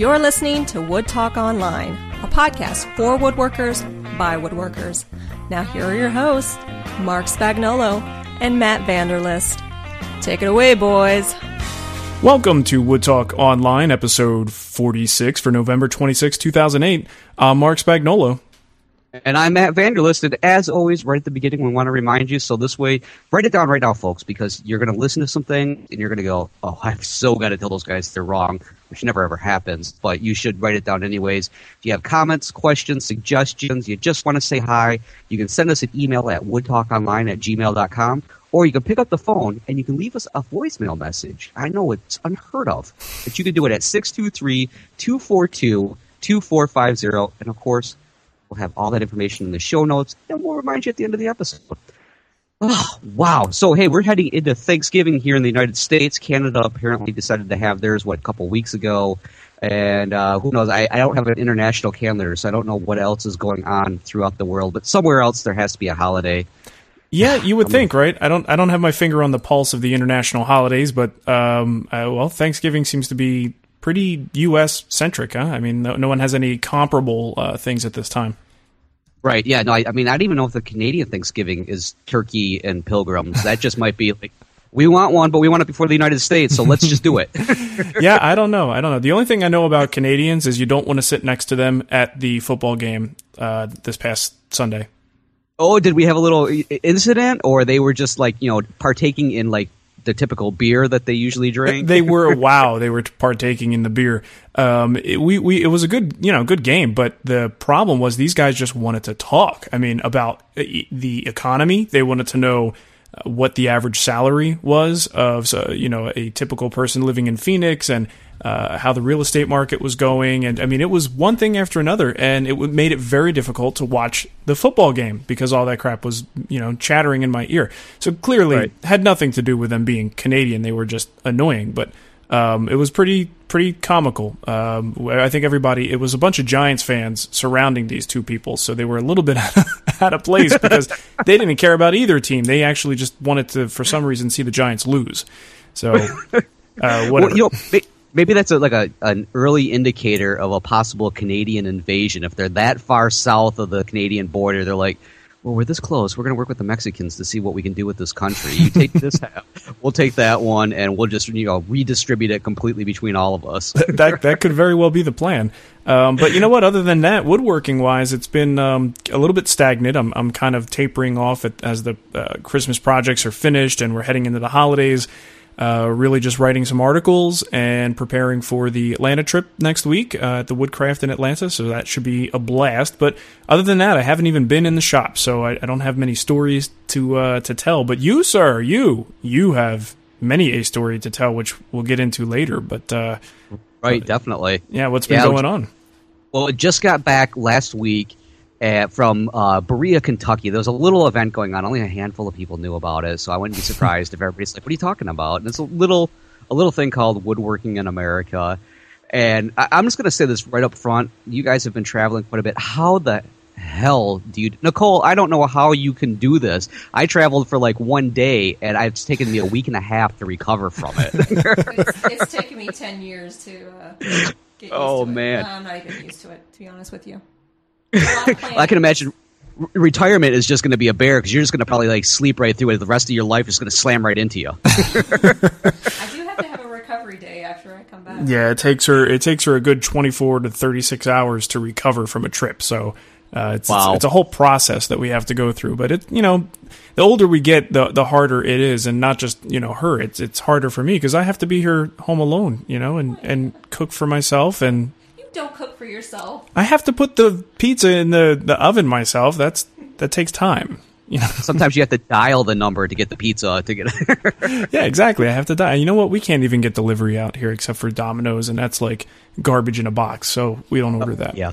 You're listening to Wood Talk Online, a podcast for woodworkers by woodworkers. Now, here are your hosts, Mark Spagnolo and Matt Vanderlist. Take it away, boys. Welcome to Wood Talk Online, episode 46 for November 26, 2008. I'm Mark Spagnolo. And I'm Matt Vanderlist. And as always, right at the beginning, we want to remind you. So this way, write it down right now, folks, because you're going to listen to something and you're going to go, oh, I've so got to tell those guys they're wrong, which never ever happens. But you should write it down anyways. If you have comments, questions, suggestions, you just want to say hi, you can send us an email at woodtalkonline at gmail.com. Or you can pick up the phone and you can leave us a voicemail message. I know it's unheard of, but you can do it at 623 242 2450. And of course, We'll have all that information in the show notes, and we'll remind you at the end of the episode. Oh, wow. So, hey, we're heading into Thanksgiving here in the United States. Canada apparently decided to have theirs, what, a couple weeks ago. And uh, who knows? I, I don't have an international calendar, so I don't know what else is going on throughout the world. But somewhere else, there has to be a holiday. Yeah, you would think, right? I don't. I don't have my finger on the pulse of the international holidays, but um, uh, well, Thanksgiving seems to be pretty U.S. centric. Huh? I mean, no, no one has any comparable uh, things at this time. Right. Yeah. No. I, I mean, I don't even know if the Canadian Thanksgiving is turkey and pilgrims. That just might be like we want one, but we want it before the United States, so let's just do it. yeah, I don't know. I don't know. The only thing I know about Canadians is you don't want to sit next to them at the football game uh, this past Sunday. Oh, did we have a little incident, or they were just like you know partaking in like the typical beer that they usually drink. they were wow, they were partaking in the beer. Um, it, we we it was a good you know good game, but the problem was these guys just wanted to talk. I mean about uh, the economy. They wanted to know what the average salary was of uh, you know a typical person living in Phoenix and uh, how the real estate market was going, and I mean, it was one thing after another, and it made it very difficult to watch the football game because all that crap was, you know, chattering in my ear. So clearly, right. had nothing to do with them being Canadian; they were just annoying. But um, it was pretty pretty comical. Um, I think everybody it was a bunch of Giants fans surrounding these two people, so they were a little bit out of place because they didn't care about either team. They actually just wanted to, for some reason, see the Giants lose. So, uh, whatever. Well, you know, maybe that's a, like a an early indicator of a possible Canadian invasion. If they're that far south of the Canadian border, they're like, well, we're this close. We're going to work with the Mexicans to see what we can do with this country. You take this half, we'll take that one, and we'll just you know redistribute it completely between all of us. that that could very well be the plan. Um, but you know what? Other than that, woodworking wise, it's been um, a little bit stagnant. I'm I'm kind of tapering off at, as the uh, Christmas projects are finished and we're heading into the holidays. Uh, really just writing some articles and preparing for the Atlanta trip next week uh, at the Woodcraft in Atlanta. So that should be a blast. But other than that, I haven't even been in the shop, so I, I don't have many stories to uh, to tell. But you, sir, you you have many a story to tell, which we'll get into later. But uh, right, definitely. Yeah, what's been yeah, going on? Well, it just got back last week uh, from uh, Berea, Kentucky. There was a little event going on. Only a handful of people knew about it, so I wouldn't be surprised if everybody's like, "What are you talking about?" And it's a little a little thing called Woodworking in America. And I, I'm just going to say this right up front. You guys have been traveling quite a bit. How the hell do you nicole i don't know how you can do this i traveled for like one day and it's taken me a week and a half to recover from it it's, it's taken me 10 years to uh, get used Oh, to it. man. I'm not even used to it, to be honest with you. i can imagine r- retirement is just going to be a bear because you're just going to probably like sleep right through it the rest of your life is going to slam right into you I do have to have a recovery day after I come back. Yeah, it takes her it takes her a good 24 to 36 hours to recover from a trip. So uh, it's, Wow. it's it's a whole process that we have to go through. But it you know, the older we get, the the harder it is, and not just you know her. It's it's harder for me because I have to be here home alone, you know, and and cook for myself, and You don't cook for yourself. I have to put the pizza in the the oven myself. That's that takes time. You know, sometimes you have to dial the number to get the pizza to get yeah, exactly. I have to die. You know what? We can't even get delivery out here except for Domino's, and that's like garbage in a box. So we don't order that. yeah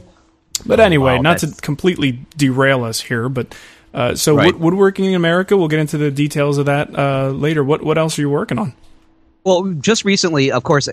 But anyway, Wow, not to completely derail us here, but uh, so Right. wood, woodworking in America. We'll get into the details of that uh, later. What what else are you working on? Well, just recently, of course,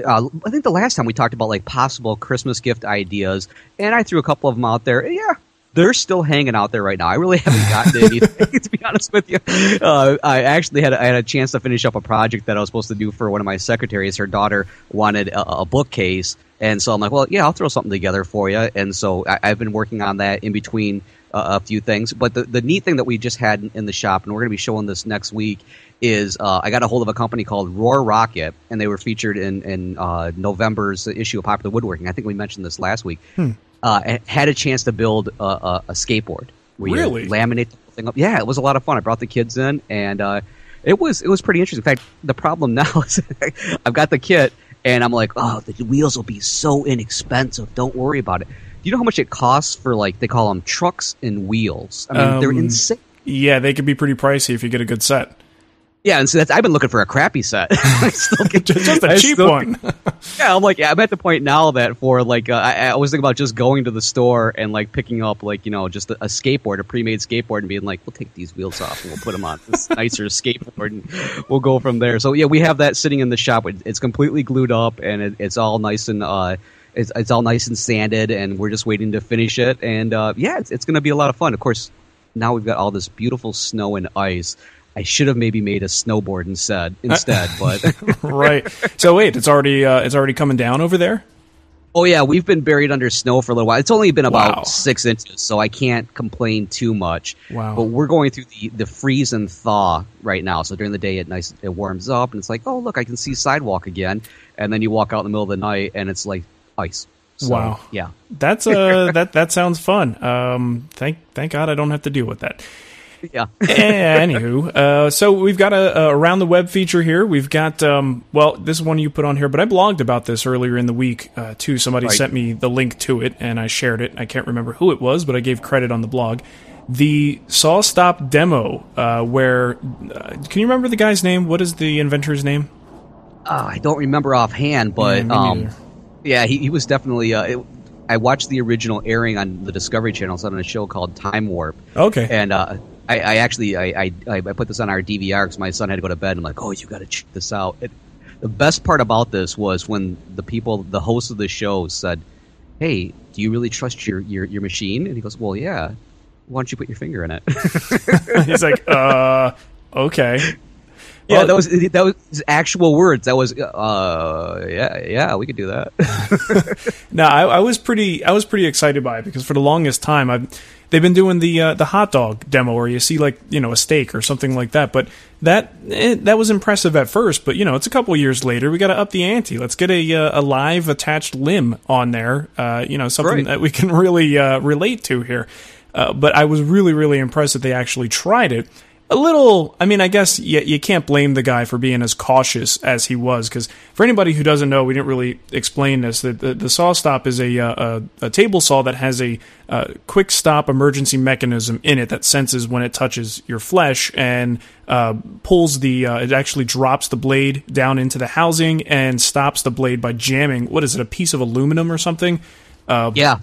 uh, I think the last time we talked about like possible Christmas gift ideas, and I threw a couple of them out there. Yeah, they're still hanging out there right now. I really haven't gotten to anything, to be honest with you. Uh, I actually had I had a chance to finish up a project that I was supposed to do for one of my secretaries. Her daughter wanted a, a bookcase, and so I'm like, well, yeah, I'll throw something together for you. And so I, I've been working on that in between uh, a few things. But the, the neat thing that we just had in, in the shop, and we're going to be showing this next week, is uh, I got a hold of a company called Roarockit, and they were featured in, in uh, November's issue of Popular Woodworking. I think we mentioned this last week. Uh, had a chance to build a, a, a skateboard. Really? Laminate the thing up. Yeah, it was a lot of fun. I brought the kids in, and uh, it was it was pretty interesting. In fact, the problem now is I've got the kit, and I'm like, oh, the wheels will be so inexpensive. Don't worry about it. Do you know how much it costs for like they call them trucks and wheels? I mean, they're Um, insane. Yeah, they could be pretty pricey if you get a good set. Yeah, and so that's I've been looking for a crappy set. Still get, Just, just a I cheap still- one. Yeah, I'm like, yeah, I'm at the point now that for like, uh, I, I was thinking about just going to the store and like picking up like you know just a, a skateboard, a pre-made skateboard, and being like, we'll take these wheels off and we'll put them on this nicer skateboard, and we'll go from there. So yeah, we have that sitting in the shop. It's completely glued up and it, it's all nice and uh, it's, it's all nice and sanded, and we're just waiting to finish it. And uh, yeah, it's, it's going to be a lot of fun. Of course, now we've got all this beautiful snow and ice. I should have maybe made a snowboard instead, instead, but right. So wait, it's already uh, it's already coming down over there. Oh yeah, we've been buried under snow for a little while. It's only been about Wow. six inches, so I can't complain too much. Wow. But we're going through the, the freeze and thaw right now. So during the day, it nice it warms up, and it's like, oh look, I can see sidewalk again. And then you walk out in the middle of the night, and it's like ice. So, Wow. Yeah. That's uh that that sounds fun. Um, thank thank God I don't have to deal with that. Yeah. Anywho, uh, so we've got a, a around the web feature here. We've got um, well, this is one you put on here, but I blogged about this earlier in the week uh, too. Somebody Right. sent me the link to it, and I shared it. I can't remember who it was, but I gave credit on the blog. The saw stop demo, uh, where uh, can you remember the guy's name? What is the inventor's name? Uh, I don't remember offhand, but Yeah, um, yeah, he, he was definitely. Uh, it, I watched the original airing on the Discovery Channel. It's on a show called Time Warp. Okay. And uh, I, I actually I, I, I put this on our DVR because my son had to go to bed. I'm like, oh, you got to check this out. It, the best part about this was when the people, the host of the show, said, "Hey, do you really trust your your, your machine?" And he goes, "Well, yeah. Why don't you put your finger in it?" He's like, uh, okay. yeah, Well- that was that was his actual words. That was, uh, yeah, yeah, we could do that. No, I, I was pretty. I was pretty excited by it because for the longest time, I've they've been doing the uh, the hot dog demo where you see like you know a steak or something like that. But that eh, that was impressive at first, but you know it's a couple years later. We got to up the ante. Let's get a uh, a live attached limb on there. Uh, you know something Right. that we can really uh, relate to here. Uh, but I was really really impressed that they actually tried it a little i mean i guess you, you can't blame the guy for being as cautious as he was because for anybody who doesn't know we didn't really explain this the, the, the saw stop is a, uh, a, a table saw that has a uh, quick stop emergency mechanism in it that senses when it touches your flesh and uh, pulls the uh, it actually drops the blade down into the housing and stops the blade by jamming what is it a piece of aluminum or something? Uh, yeah,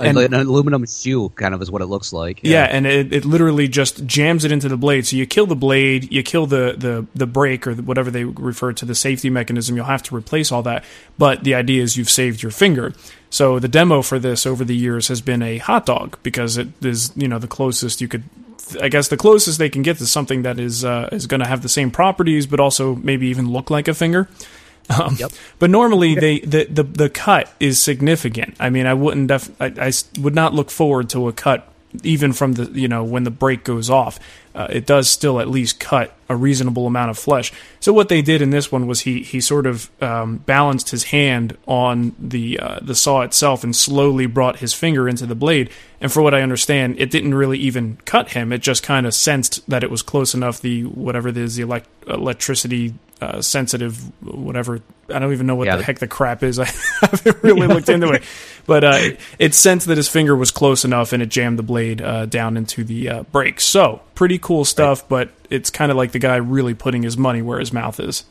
And- an aluminum shoe kind of is what it looks like. Yeah, and it, it literally just jams it into the blade. So you kill the blade, you kill the the the brake or whatever they refer to the safety mechanism. You'll have to replace all that. But the idea is you've saved your finger. So the demo for this over the years has been a hot dog because it is you know the closest you could. I guess the closest they can get to something that is uh, is going to have the same properties, but also maybe even look like a finger. Um, But normally, they the, the the cut is significant. I mean, I wouldn't def- I, I would not look forward to a cut even from the you know when the break goes off. Uh, it does still at least cut a reasonable amount of flesh. So what they did in this one was he he sort of um, balanced his hand on the uh, the saw itself and slowly brought his finger into the blade. And for what I understand, it didn't really even cut him. It just kind of sensed that it was close enough. The whatever it is, the elect- electricity uh, sensitive, whatever. I don't even know what Yeah, the heck the crap is. I haven't really looked into it, but uh, it sensed that his finger was close enough, and it jammed the blade uh, down into the uh, brake. So pretty cool stuff, but it's kind of like the guy really putting his money where his mouth is.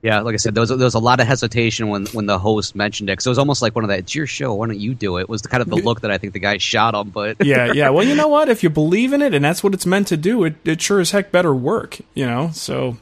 Yeah, like I said, there was, there was a lot of hesitation when, when the host mentioned it. Because it was almost like one of that, it's your show, why don't you do it? Was the kind of the look that I think the guy shot him. But Yeah, yeah. Well, you know what? If you believe in it and that's what it's meant to do, it, it sure as heck better work. You know, so right.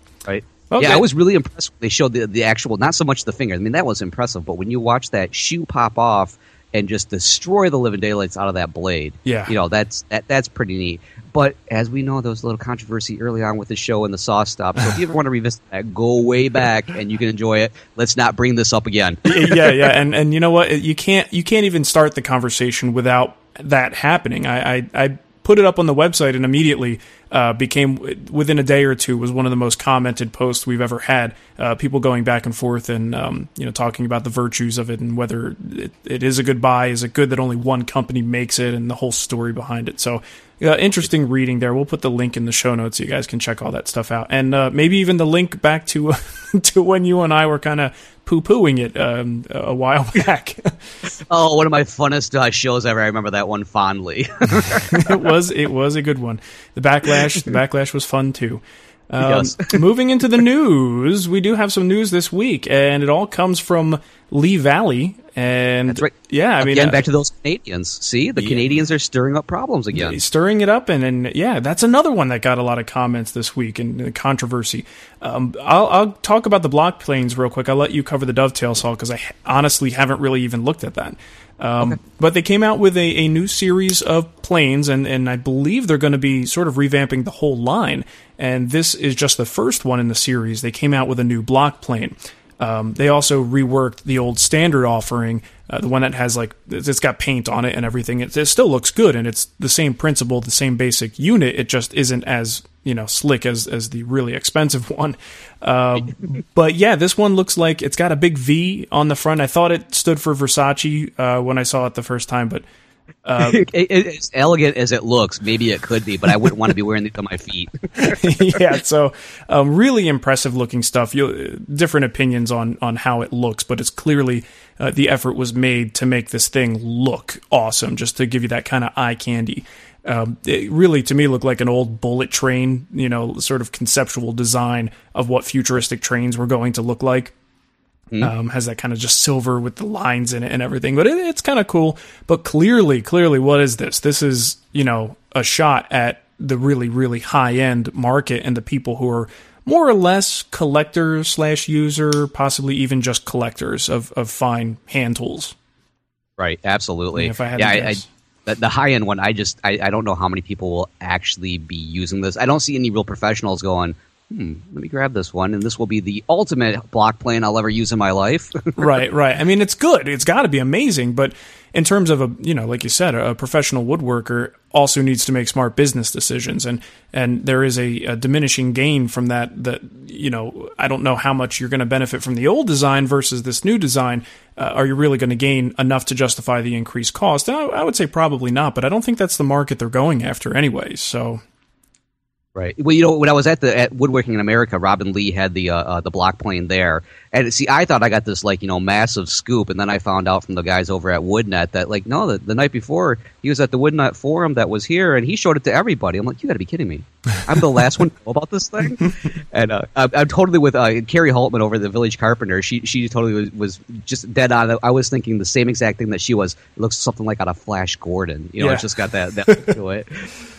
Okay. Yeah, I was really impressed when they showed the, the actual, not so much the finger. I mean, that was impressive. But when you watch that shoe pop off and just destroy the living daylights out of that blade, Yeah. you know, that's that that's pretty neat. But as we know, there was a little controversy early on with the show and the saw stop. So if you ever want to revisit that, go way back and you can enjoy it. Let's not bring this up again. yeah, yeah, and and you know what? You can't you can't even start the conversation without that happening. I I, I put it up on the website and immediately uh, became within a day or two was one of the most commented posts we've ever had. Uh, people going back and forth and um, you know talking about the virtues of it and whether it, it is a good buy. Is it good that only one company makes it and the whole story behind it? So. Uh, interesting reading there. We'll put the link in the show notes so you guys can check all that stuff out, and uh, maybe even the link back to to when you and I were kind of poo pooing it um, a while back. Oh, one of my funnest uh, shows ever. I remember that one fondly. it was it was a good one. The backlash the backlash was fun too. Um, moving into the news, we do have some news this week, and it all comes from Lee Valley. And That's right. yeah, I mean, again, uh, back to those Canadians. See, the Canadians are stirring up problems again. stirring it up and, and yeah that's another one that got a lot of comments this week and uh, controversy um, I'll, I'll talk about the block planes real quick i'll let you cover the dovetail saw because I honestly haven't really even looked at that um, but they came out with a, a new series of planes and, and i believe they're going to be sort of revamping the whole line and this is just the first one in the series they came out with a new block plane um, they also reworked the old standard offering, uh, the one that has like it's got paint on it and everything. It, it still looks good, and it's the same principle, the same basic unit. It just isn't as you know slick as as the really expensive one. Uh, but yeah, this one looks like it's got a big V on the front. I thought it stood for Versace uh, when I saw it the first time, but It- it- as elegant as it looks, maybe it could be, but I wouldn't want to be wearing these on my feet. yeah, so um, really impressive looking stuff. You different opinions on on how it looks, but it's clearly uh, the effort was made to make this thing look awesome, just to give you that kind of eye candy. Um, it really, to me, looked like an old bullet train, you know, sort of conceptual design of what futuristic trains were going to look like. Um, has that kind of just silver with the lines in it and everything, but it, it's kind of cool. But clearly, clearly, what is this? This is you know a shot at the really, really high end market and the people who are more or less collector slash user, possibly even just collectors of of fine hand tools. Right, absolutely. Yeah, if I had yeah, to I, I. the, the high end one, I just I, I don't know how many people will actually be using this. I don't see any real professionals going. Hmm, let me grab this one, and this will be the ultimate block plane I'll ever use in my life. right, right. I mean, it's good. It's got to be amazing, but in terms of a, you know, like you said, a, professional woodworker also needs to make smart business decisions, and and there is a, a diminishing gain from that. That you know, I don't know how much you're going to benefit from the old design versus this new design. Uh, are you really going to gain enough to justify the increased cost? I, I would say probably not, but I don't think that's the market they're going after, anyway So Right. Well, you know, when I was at the at Woodworking in America, Robin Lee had the uh, uh, the block plane there, and see, I thought I got this like you know massive scoop, and then I found out from the guys over at Woodnet that like no, the, the night before he was at the Woodnet forum that was here, and he showed it to everybody. I'm like, you got to be kidding me. I'm the last one to know about this thing. And uh, I'm, I'm totally with uh, Kari Hultman over the Village Carpenter. She she totally was, was just dead on. I was thinking the same exact thing that she was. It looks something like out of Flash Gordon. You know, Yeah. it's just got that, that to it.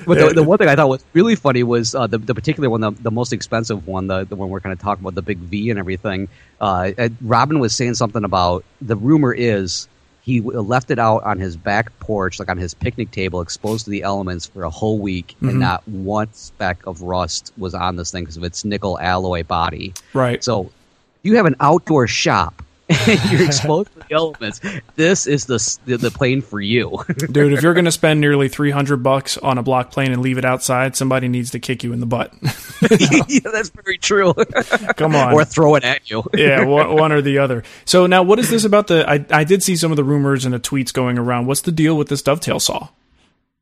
But the, the one thing I thought was really funny was uh, the, the particular one, the, the most expensive one, the, the one we're kind of talking about, the big V and everything. Uh, uh, Robin was saying something about the rumor is he left it out on his back porch, like on his picnic table, exposed to the elements for a whole week, Mm-hmm. and not one speck of rust was on this thing because of its nickel alloy body. Right. So you have an outdoor shop. and You're exposed to the elements. This is the the, plane for you. Dude, if you're going to spend nearly 300 bucks on a block plane and leave it outside, somebody needs to kick you in the butt. yeah, that's very true. Come on. or throw it at you. yeah, one, one or the other. So now, what is this about the? I, I did see some of the rumors and the tweets going around. What's the deal with this dovetail saw?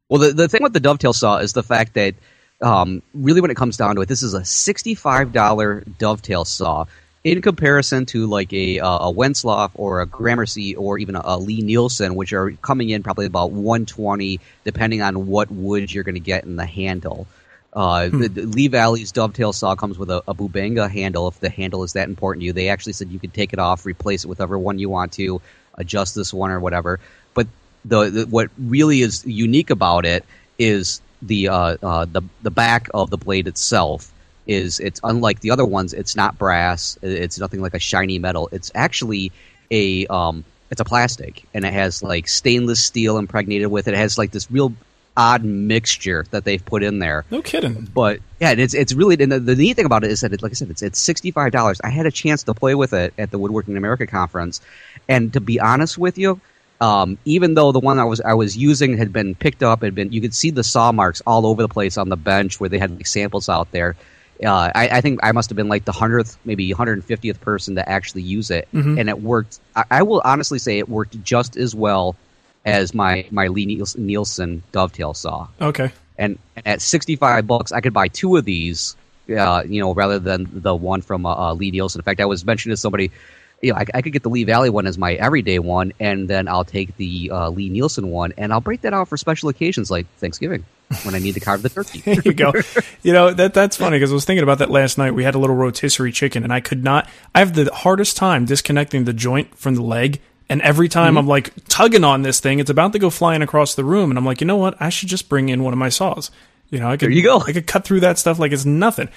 Well, the, the thing with the dovetail saw is the fact that um, really, when it comes down to it, this is a sixty-five dollar dovetail saw in comparison to like a uh, a Wenzloff or a Gramercy or even a, a Lie-Nielsen, which are coming in probably about one twenty, depending on what wood you're going to get in the handle. Uh, the, the Lee Valley's dovetail saw comes with a, a bubinga handle. If the handle is that important to you, they actually said you could take it off, replace it with whatever one you want to, adjust this one or whatever. But the, the what really is unique about it is the uh, uh, the the back of the blade itself is it's unlike the other ones. It's not brass. It's nothing like a shiny metal. It's actually a um, it's a plastic, and it has like stainless steel impregnated with it. It has like this real odd mixture that they've put in there. No kidding. But yeah, and it's it's really and the, the neat thing about it is that it, like I said, it's it's sixty five dollars. I had a chance to play with it at the Woodworking America conference, and to be honest with you, um, even though the one I was I was using had been picked up, had been you could see the saw marks all over the place on the bench where they had like, samples out there. Uh, I, I think I must have been like the hundredth, maybe 150th person to actually use it, and it worked. I, I will honestly say it worked just as well as my my Lee Niels- Nielsen dovetail saw. Okay. and, and at 65 bucks i could buy two of these uh, you know rather than the one from uh, uh, Lie-Nielsen. In fact i was mentioning to somebody you know I, I could get the lee valley one as my everyday one and then i'll take the uh, Lie-Nielsen one and i'll break that out for special occasions like thanksgiving when i need to carve the turkey There you go. you know that that's funny because I was thinking about that last night. We had a little rotisserie chicken, and I could not. I have the hardest time disconnecting the joint from the leg. And every time Mm-hmm. I'm like tugging on this thing, it's about to go flying across the room, and I'm like, you know what? I should just bring in one of my saws. You know, I could. There you go. I could cut through that stuff like it's nothing.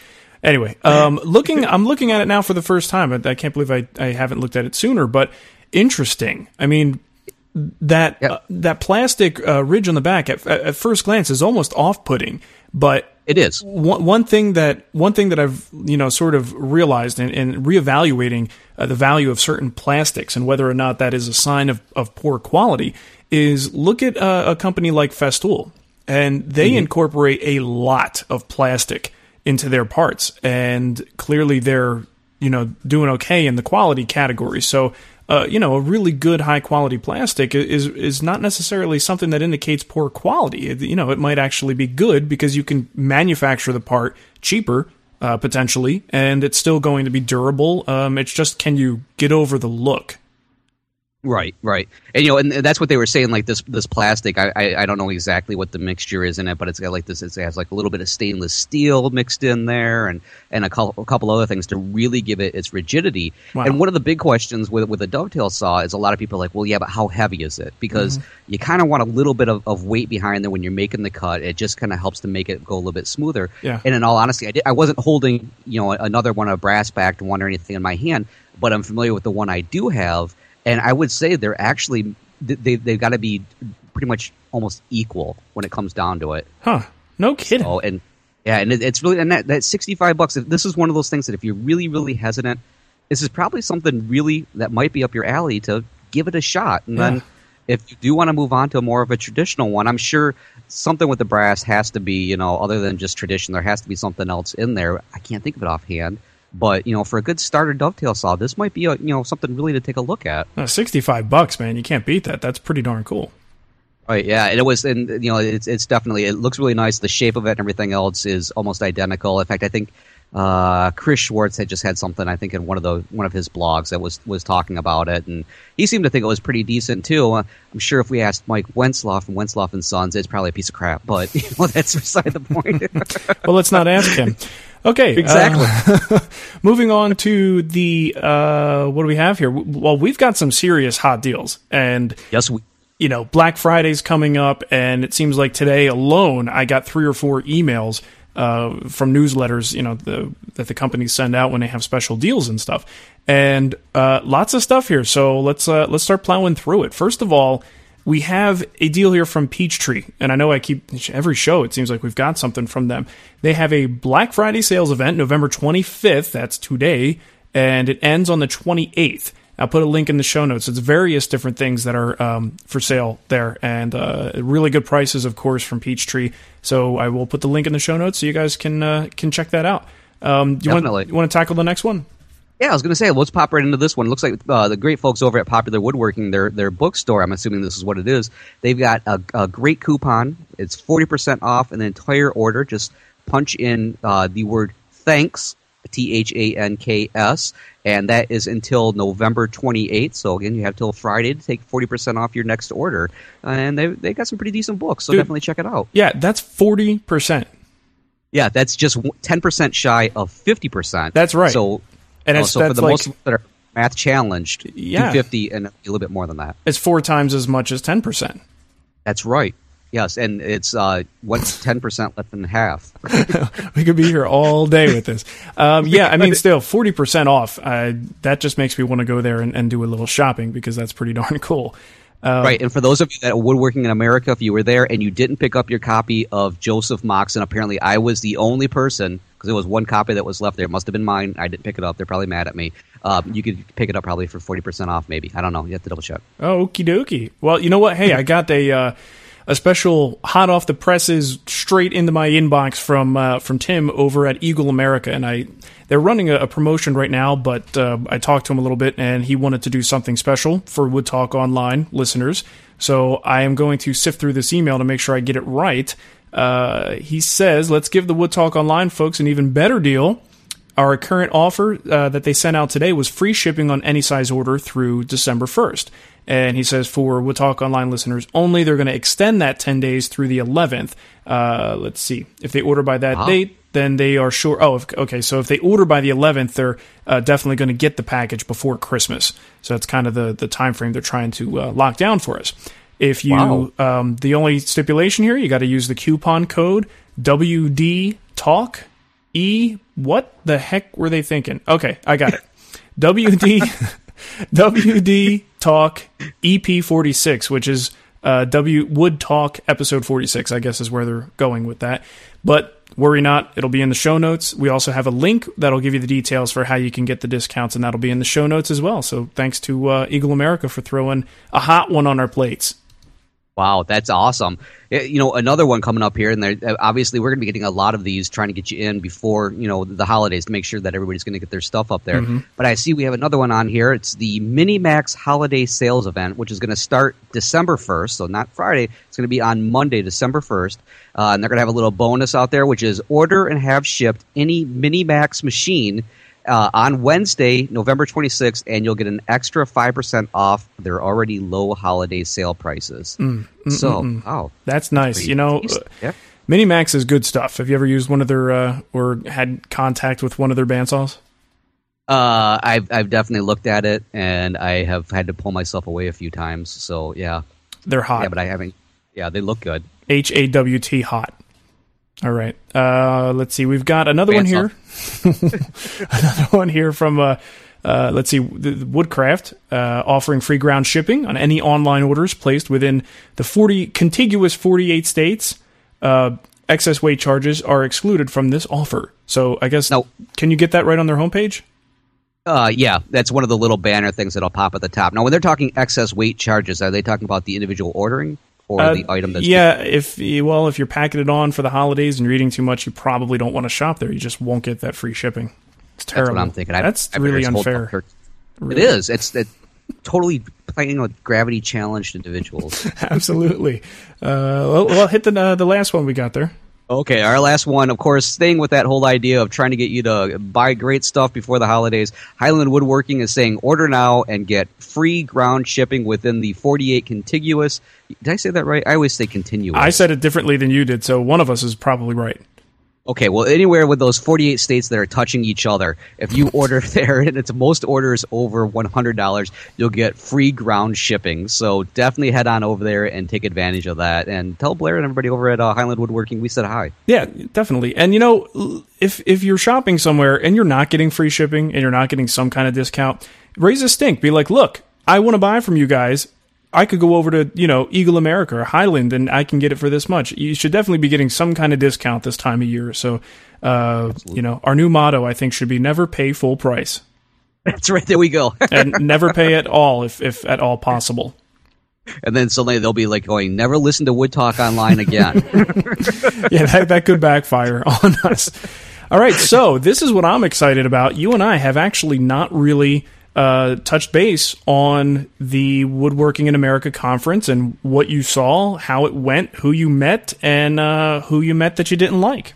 Anyway, um, looking, I'm looking at it now for the first time. I, I can't believe I, I haven't looked at it sooner. But interesting. I mean, that Yep. uh, that plastic uh, ridge on the back at, at first glance is almost off-putting, but it is. one, one thing that one thing that I've you know sort of realized in, in reevaluating uh, the value of certain plastics and whether or not that is a sign of, of poor quality is look at uh, a company like Festool and they incorporate a lot of plastic into their parts and clearly they're you know doing okay in the quality category. So uh, you know a really good high quality plastic is is not necessarily something that indicates poor quality. It- you know it might actually be good because you can manufacture the part cheaper uh, potentially and it's still going to be durable. Um, it's just can you get over the look Right, right, and you know, and that's what they were saying. Like this, this plastic. I, I, I don't know exactly what the mixture is in it, but it's got like this. It has like a little bit of stainless steel mixed in there, and and a couple, a couple other things to really give it its rigidity. Wow. And one of the big questions with with a dovetail saw is a lot of people are like, well, yeah, but how heavy is it? Because Mm-hmm. you kind of want a little bit of, of weight behind there when you're making the cut. It just kind of helps to make it go a little bit smoother. Yeah. And in all honesty, I, did, I wasn't holding you know another one, a brass backed one or anything in my hand, but I'm familiar with the one I do have, and I would say they're actually they they've got to be pretty much almost equal when it comes down to it. huh no kidding Oh, and yeah, and it, it's really and that that sixty five bucks. This is one of those things that if you're really really hesitant, this is probably something really that might be up your alley to give it a shot, and Yeah. then. If you do want to move on to more of a traditional one, I'm sure something with the brass has to be, you know, other than just tradition, there has to be something else in there. I can't think of it offhand, but you know, for a good starter dovetail saw, this might be, a, you know, something really to take a look at. Uh, 65 bucks man you can't beat that that's pretty darn cool Right, yeah, and it was, and you know, it's it's definitely it looks really nice. The shape of it and everything else is almost identical. In fact, I think uh, Chris Schwarz had just had something I think in one of the one of his blogs that was was talking about it, and he seemed to think it was pretty decent too. Uh, I'm sure if we asked Mike Wenzloff from Wenzloff and Sons, it's probably a piece of crap, but you know, that's beside the point. well, let's not ask him. Okay, exactly. Uh, moving on to the uh, what do we have here? Well, we've got some serious hot deals, and yes, we you know, Black Friday's coming up, and it seems like today alone, I got three or four emails uh, from newsletters, you know, the, that the companies send out when they have special deals and stuff, and uh, lots of stuff here. So let's uh, let's start plowing through it. First of all, we have a deal here from Peachtree, and I know I keep every show. It seems like we've got something from them. They have a Black Friday sales event, November 25th. That's today, and it ends on the 28th. I'll put a link in the show notes. It's various different things that are um, for sale there, and uh, really good prices, of course, from Peachtree. So I will put the link in the show notes so you guys can uh, can check that out. Um, you Definitely. Want, you want to tackle the next one? Yeah, I was going to say, let's pop right into this one. It looks like uh, the great folks over at Popular Woodworking, their their bookstore. I'm assuming this is what it is. They've got a, a great coupon. It's forty percent off an entire order. Just punch in uh, the word thanks T H A N K S, and that is until November 28th. So again, you have till Friday to take 40% off your next order, and they they got some pretty decent books. So Dude, definitely check it out. Yeah, that's 40%. Yeah, that's just 10% shy of 50%. That's right. So, and it's, for the like, most that are math challenged, Yeah. 250 and a little bit more than that. it's four times as much as 10%. That's right. Yes, and it's uh, what's 10% less than half. we could be here all day with this. Um, yeah, I mean, still forty percent off. Uh, that just makes me want to go there and, and do a little shopping because that's pretty darn cool. Um, right, and for those of you that are woodworking in America, if you were there and you didn't pick up your copy of Joseph Moxon, apparently I was the only person because there was one copy that was left there. It must have been mine. I didn't pick it up. They're probably mad at me. Um, you could pick it up probably for forty percent off, maybe. I don't know. You have to double check. Oh, okie dokie. Well, you know what? Hey, I got a uh, a special hot off the presses straight into my inbox from uh, from Tim over at Eagle America, and I they're running a, a promotion right now. But uh, I talked to him a little bit, and he wanted to do something special for Wood Talk Online listeners. So I am going to sift through this email to make sure I get it right. Uh, he says, "Let's give the Wood Talk Online folks an even better deal." Our current offer uh, that they sent out today was free shipping on any size order through December 1st. And he says for Wood Talk Online listeners only, they're going to extend that 10 days through the 11th. Uh, let's see. If they order by that Wow. date, then they are sure. Oh, if, okay. So if they order by the 11th, they're uh, definitely going to get the package before Christmas. So that's kind of the, the time frame they're trying to uh, lock down for us. If you, Wow. um, the only stipulation here, you got to use the coupon code WD Talk E. What the heck were they thinking? Okay, I got it. WD WD Talk EP forty six, which is uh, W Wood Talk episode forty six. I guess is where they're going with that. But worry not, it'll be in the show notes. We also have a link that'll give you the details for how you can get the discounts, and that'll be in the show notes as well. So thanks to uh, Eagle America for throwing a hot one on our plates. Wow, that's awesome. Eh, You know, another one coming up here, and there, uh, obviously we're going to be getting a lot of these, trying to get you in before you know the holidays to make sure that everybody's going to get their stuff up there. But I see we have another one on here. It's the Minimax Holiday Sales Event, which is going to start December first, so not Friday. It's going to be on Monday, December first, uh, and they're going to have a little bonus out there, which is order and have shipped any Minimax machine uh, on Wednesday, November 26th, and you'll get an extra 5% off their already low holiday sale prices. so, wow. That's nice. You know, decent. uh, Yeah. Minimax is good stuff. Have you ever used one of their uh, or had contact with one of their bandsaws? Uh, I've, I've definitely looked at it, and I have had to pull myself away a few times. So, yeah. They're hot. Yeah, but I haven't. Yeah, they look good. H A W T hot. All right. Uh, let's see. We've got another one here. another one here from uh, uh, let's see, Woodcraft uh, offering free ground shipping on any online orders placed within the 40 contiguous 48 states. Uh, excess weight charges are excluded from this offer. So I guess No. can you get that right on their homepage? Uh, yeah, that's one of the little banner things that'll pop at the top. Now, when they're talking excess weight charges, are they talking about the individual ordering or Uh, the item that's yeah, if you- well, if you're packing it on for the holidays and you're eating too much, you probably don't want to shop there. You just won't get that free shipping. It's That's terrible. what I'm thinking. I, That's I really unfair. turkey. It is. It's it, totally playing with gravity challenged individuals. Absolutely. Uh, well, well, hit the uh, the last one we got there. Okay, our last one, of course, staying with that whole idea of trying to get you to buy great stuff before the holidays. Highland Woodworking is saying order now and get free ground shipping within the 48 contiguous. Did I say that right? I always say continuous. I said it differently than you did, so one of us is probably right. Okay, well, anywhere with those 48 states that are touching each other, if you order there and it's most orders over $100, you'll get free ground shipping. So definitely head on over there and take advantage of that. And tell Blair and everybody over at uh, Highland Woodworking we said hi. Yeah, definitely. And you know, if if you're shopping somewhere and you're not getting free shipping and you're not getting some kind of discount, raise a stink. Be like, look, I want to buy from you guys. I could go over to, you know, Eagle America or Highland and I can get it for this much. You should definitely be getting some kind of discount this time of year. So, uh, you know, our new motto, I think, should be never pay full price. That's right. There we go. and never pay at all if, if at all possible. And then suddenly they'll be like going, never listen to Wood Talk online again. yeah, that, that could backfire on us. All right. So this is what I'm excited about. You and I have actually not really uh, touched base on the Woodworking in America conference and what you saw, how it went, who you met, and uh, who you met that you didn't like.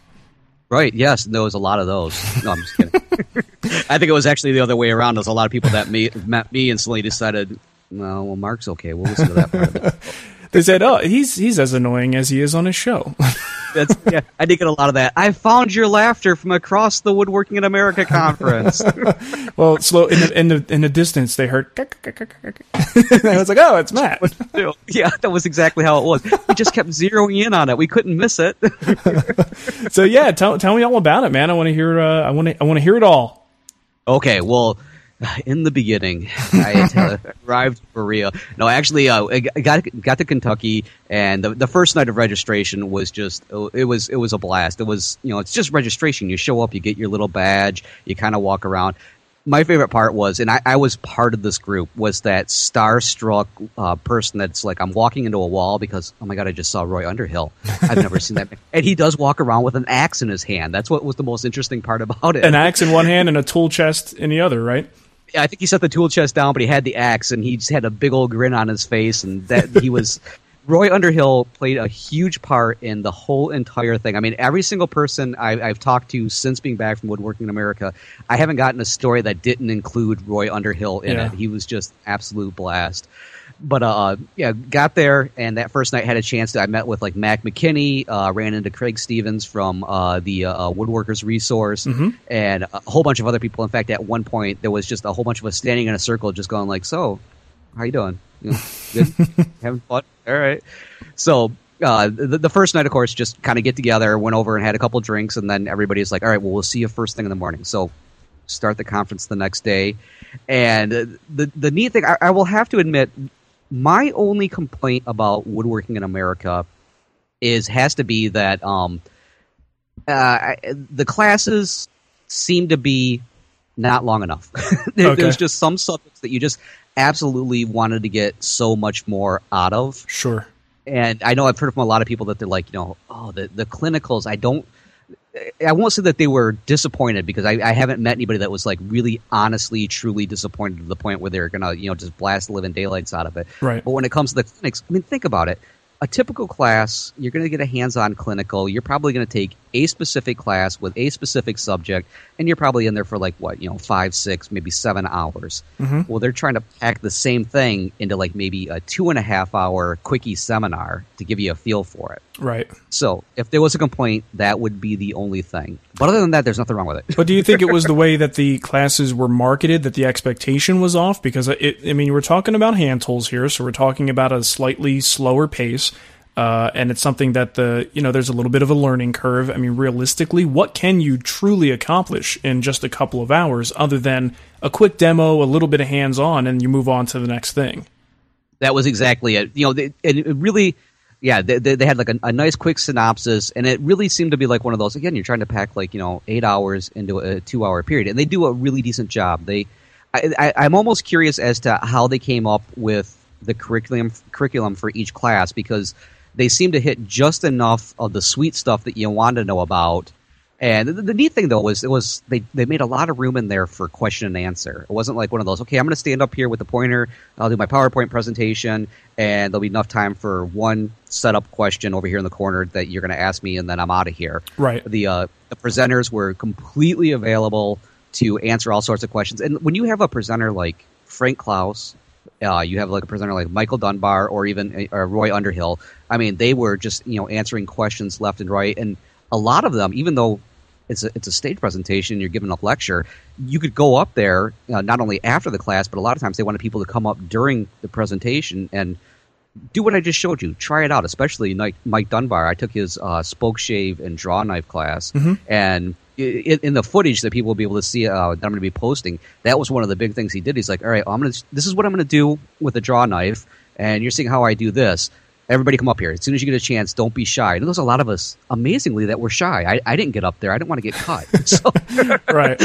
Right. Yes, there was a lot of those. No, I'm just kidding. I think it was actually the other way around. There's a lot of people that me, met me and suddenly decided, well, well, Mark's okay. We'll listen to that part of it. they said, "Oh, he's he's as annoying as he is on his show." That's, yeah, I did get a lot of that. I found your laughter from across the Woodworking in America conference. well, slow in the in the in the distance, they heard. I was like, "Oh, it's Matt." yeah, that was exactly how it was. We just kept zeroing in on it. We couldn't miss it. so yeah, tell tell me all about it, man. I want to hear. Uh, I want to I want to hear it all. Okay, well in the beginning, I arrived in Berea. No, actually, uh, I got got to Kentucky, and the, the first night of registration was just it was it was a blast. It was you know it's just registration. You show up, you get your little badge, you kind of walk around. My favorite part was, and I, I, was part of this group, was that starstruck uh, person that's like, I'm walking into a wall because, oh my God, I just saw Roy Underhill. I've never seen that. And he does walk around with an axe in his hand. That's what was the most interesting part about it. An axe in one hand and a tool chest in the other, right? I think he set the tool chest down, but he had the axe, and he just had a big old grin on his face, and that he was. Roy Underhill played a huge part in the whole entire thing. I mean, every single person I, have talked to since being back from Woodworking in America, I haven't gotten a story that didn't include Roy Underhill in yeah. it. He was just absolute blast but uh, yeah, got there and that first night had a chance to. I met with like Mac McKinney, uh, ran into Craig Stevens from uh, the uh, Woodworkers Resource, mm-hmm. and a whole bunch of other people. In fact, at one point there was just a whole bunch of us standing in a circle, just going like, "So, how you doing? You know, good, having fun? All right." So uh, the, the, first night, of course, just kind of get together, went over and had a couple drinks, and then everybody's like, "All right, well, we'll see you first thing in the morning." So start the conference the next day, and the the neat thing I, I will have to admit my only complaint about woodworking in America is has to be that um, uh, the classes seem to be not long enough. there, okay. There's just some subjects that you just absolutely wanted to get so much more out of. Sure. And I know I've heard from a lot of people that they're like, you know, oh, the the clinicals. I don't I won't say that they were disappointed because I, I, haven't met anybody that was like really honestly, truly disappointed to the point where they're gonna, you know, just blast the living daylights out of it. Right. But when it comes to the clinics, I mean, think about it a typical class, you're going to get a hands on clinical. You're probably going to take a specific class with a specific subject, and you're probably in there for like, what, you know, five, six, maybe seven hours. Mm-hmm. Well, they're trying to pack the same thing into like maybe a two and a half hour quickie seminar to give you a feel for it. Right. So if there was a complaint, that would be the only thing. But other than that, there's nothing wrong with it. But do you think it was the way that the classes were marketed that the expectation was off? Because, it, I mean, we're talking about hand tools here, so we're talking about a slightly slower pace. Uh, and it's something that the you know there's a little bit of a learning curve. I mean, realistically, what can you truly accomplish in just a couple of hours, other than a quick demo, a little bit of hands on, and you move on to the next thing? That was exactly it. You know, they, it really, yeah, they, they had like a, a, nice quick synopsis, and it really seemed to be like one of those. Again, you're trying to pack like you know eight hours into a two hour period, and they do a really decent job. They, I, I, I'm almost curious as to how they came up with the curriculum curriculum for each class because they seem to hit just enough of the sweet stuff that you want to know about And the, the, neat thing though was it was they they made a lot of room in there for question and answer. It wasn't like one of those. Okay, I'm going to stand up here with the pointer. I'll do my PowerPoint presentation, and there'll be enough time for one setup question over here in the corner that you're going to ask me, and then I'm out of here. Right. The uh, the presenters were completely available to answer all sorts of questions. And when you have a presenter like Frank Klausz, uh, you have like a presenter like Michael Dunbar or even uh, Roy Underhill. I mean, they were just you know answering questions left and right, and a lot of them, even though it's a, it's a stage presentation, you're giving a lecture, you could go up there uh, not only after the class, but a lot of times they wanted people to come up during the presentation and do what I just showed you. Try it out, especially Mike, Mike Dunbar. I took his uh, spoke shave and draw knife class, mm-hmm. and in, in, the footage that people will be able to see uh, that I'm going to be posting, that was one of the big things he did. He's like, "All right, I'm going to. This is what I'm going to do with a draw knife, and you're seeing how I do this everybody come up here. As soon as you get a chance, don't be shy. And there's a lot of us, amazingly, that were shy. I, I didn't get up there. I didn't want to get cut. So, right.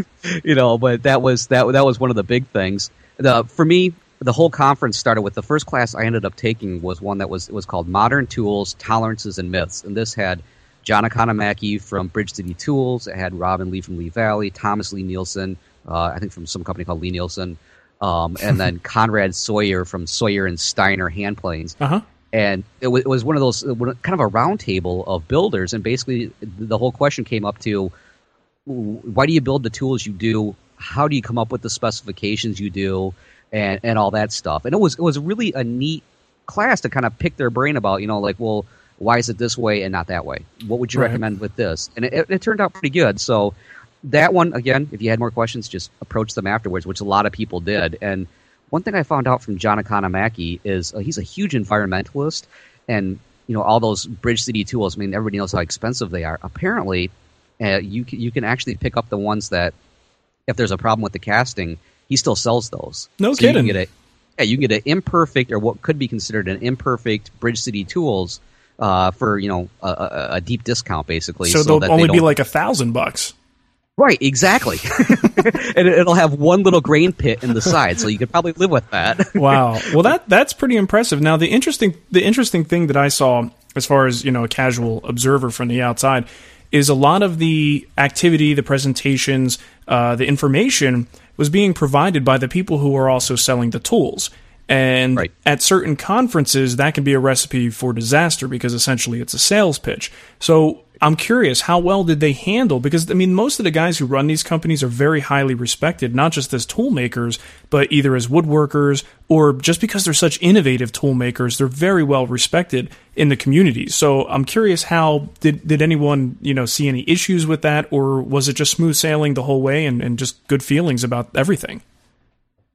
you know, but that was that that was one of the big things. The for me, the whole conference started with the first class I ended up taking was one that was was called Modern Tools, Tolerances, and Myths, and this had John Economaki from Bridge City Tools. It had Robin Lee from Lee Valley, Thomas Lie-Nielsen, uh, I think from some company called Lie-Nielsen. Um, and then Konrad Sauer from Sauer and Steiner Hand Planes. Uh-huh and it was, it was one of those kind of a roundtable of builders, and basically the whole question came up to why do you build the tools you do? How do you come up with the specifications you do, and and all that stuff? And it was it was really a neat class to kind of pick their brain about, you know, like well, why is it this way and not that way? What would you right. recommend with this? And it, it turned out pretty good. So that one again, if you had more questions, just approach them afterwards, which a lot of people did, and one thing I found out from John Economaki is uh, he's a huge environmentalist, and you know all those Bridge City tools. I mean, everybody knows how expensive they are. Apparently, uh, you you can actually pick up the ones that, if there's a problem with the casting, he still sells those. No so kidding. You can get a, yeah, you can get an imperfect or what could be considered an imperfect Bridge City tools uh, for you know a, a, a, deep discount, basically. So, so they'll only they be like a thousand bucks. Right, exactly. and it'll have one little grain pit in the side, so you could probably live with that. wow. Well, that that's pretty impressive. Now, the interesting the interesting thing that I saw, as far as you know, a casual observer from the outside, is a lot of the activity, the presentations, uh, the information was being provided by the people who are also selling the tools. And right. at certain conferences, that can be a recipe for disaster because essentially it's a sales pitch. So I'm curious, how well did they handle? Because, I mean, most of the guys who run these companies are very highly respected, not just as tool makers, but either as woodworkers or just because they're such innovative tool makers, they're very well respected in the community. So I'm curious how did, did anyone, you know, see any issues with that or was it just smooth sailing the whole way and, and just good feelings about everything?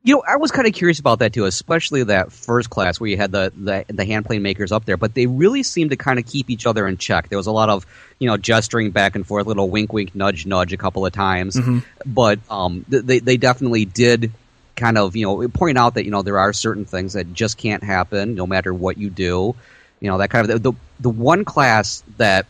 You know, I was kind of curious about that too, especially that first class where you had the, the, the hand plane makers up there, but they really seemed to kind of keep each other in check. There was a lot of, you know, gesturing back and forth, little wink, wink, nudge, nudge a couple of times. Mm-hmm. But um, they, they definitely did kind of, you know, point out that, you know, there are certain things that just can't happen no matter what you do. You know, that kind of, the, the one class that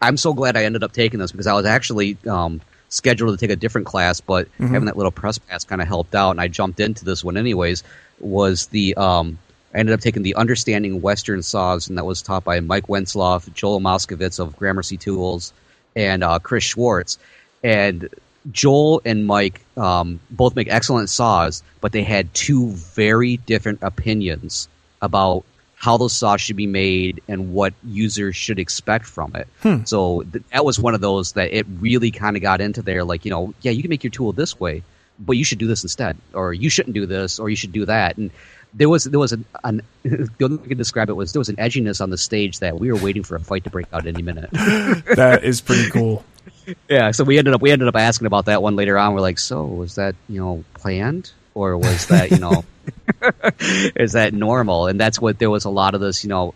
I'm so glad I ended up taking this because I was actually, um, scheduled to take a different class, but mm-hmm. having that little press pass kind of helped out, and I jumped into this one anyways. Was the um, I ended up taking the Understanding Western Saws, and that was taught by Mike Wenzloff, Joel Moskowitz of Gramercy Tools, and uh, Chris Schwarz. And Joel and Mike um, both make excellent saws, but they had two very different opinions about how those saws should be made and what users should expect from it. Hmm. So th- that was one of those that it really kind of got into there. Like, you know, yeah, you can make your tool this way, but you should do this instead, or you shouldn't do this, or you should do that. And there was there was an, an the only way I can describe it was there was an edginess on the stage that we were waiting for a fight to break out any minute. that is pretty cool. Yeah, so we ended up we ended up asking about that one later on. We're like, so was that you know planned or was that you know is that normal? And that's what there was a lot of this. You know,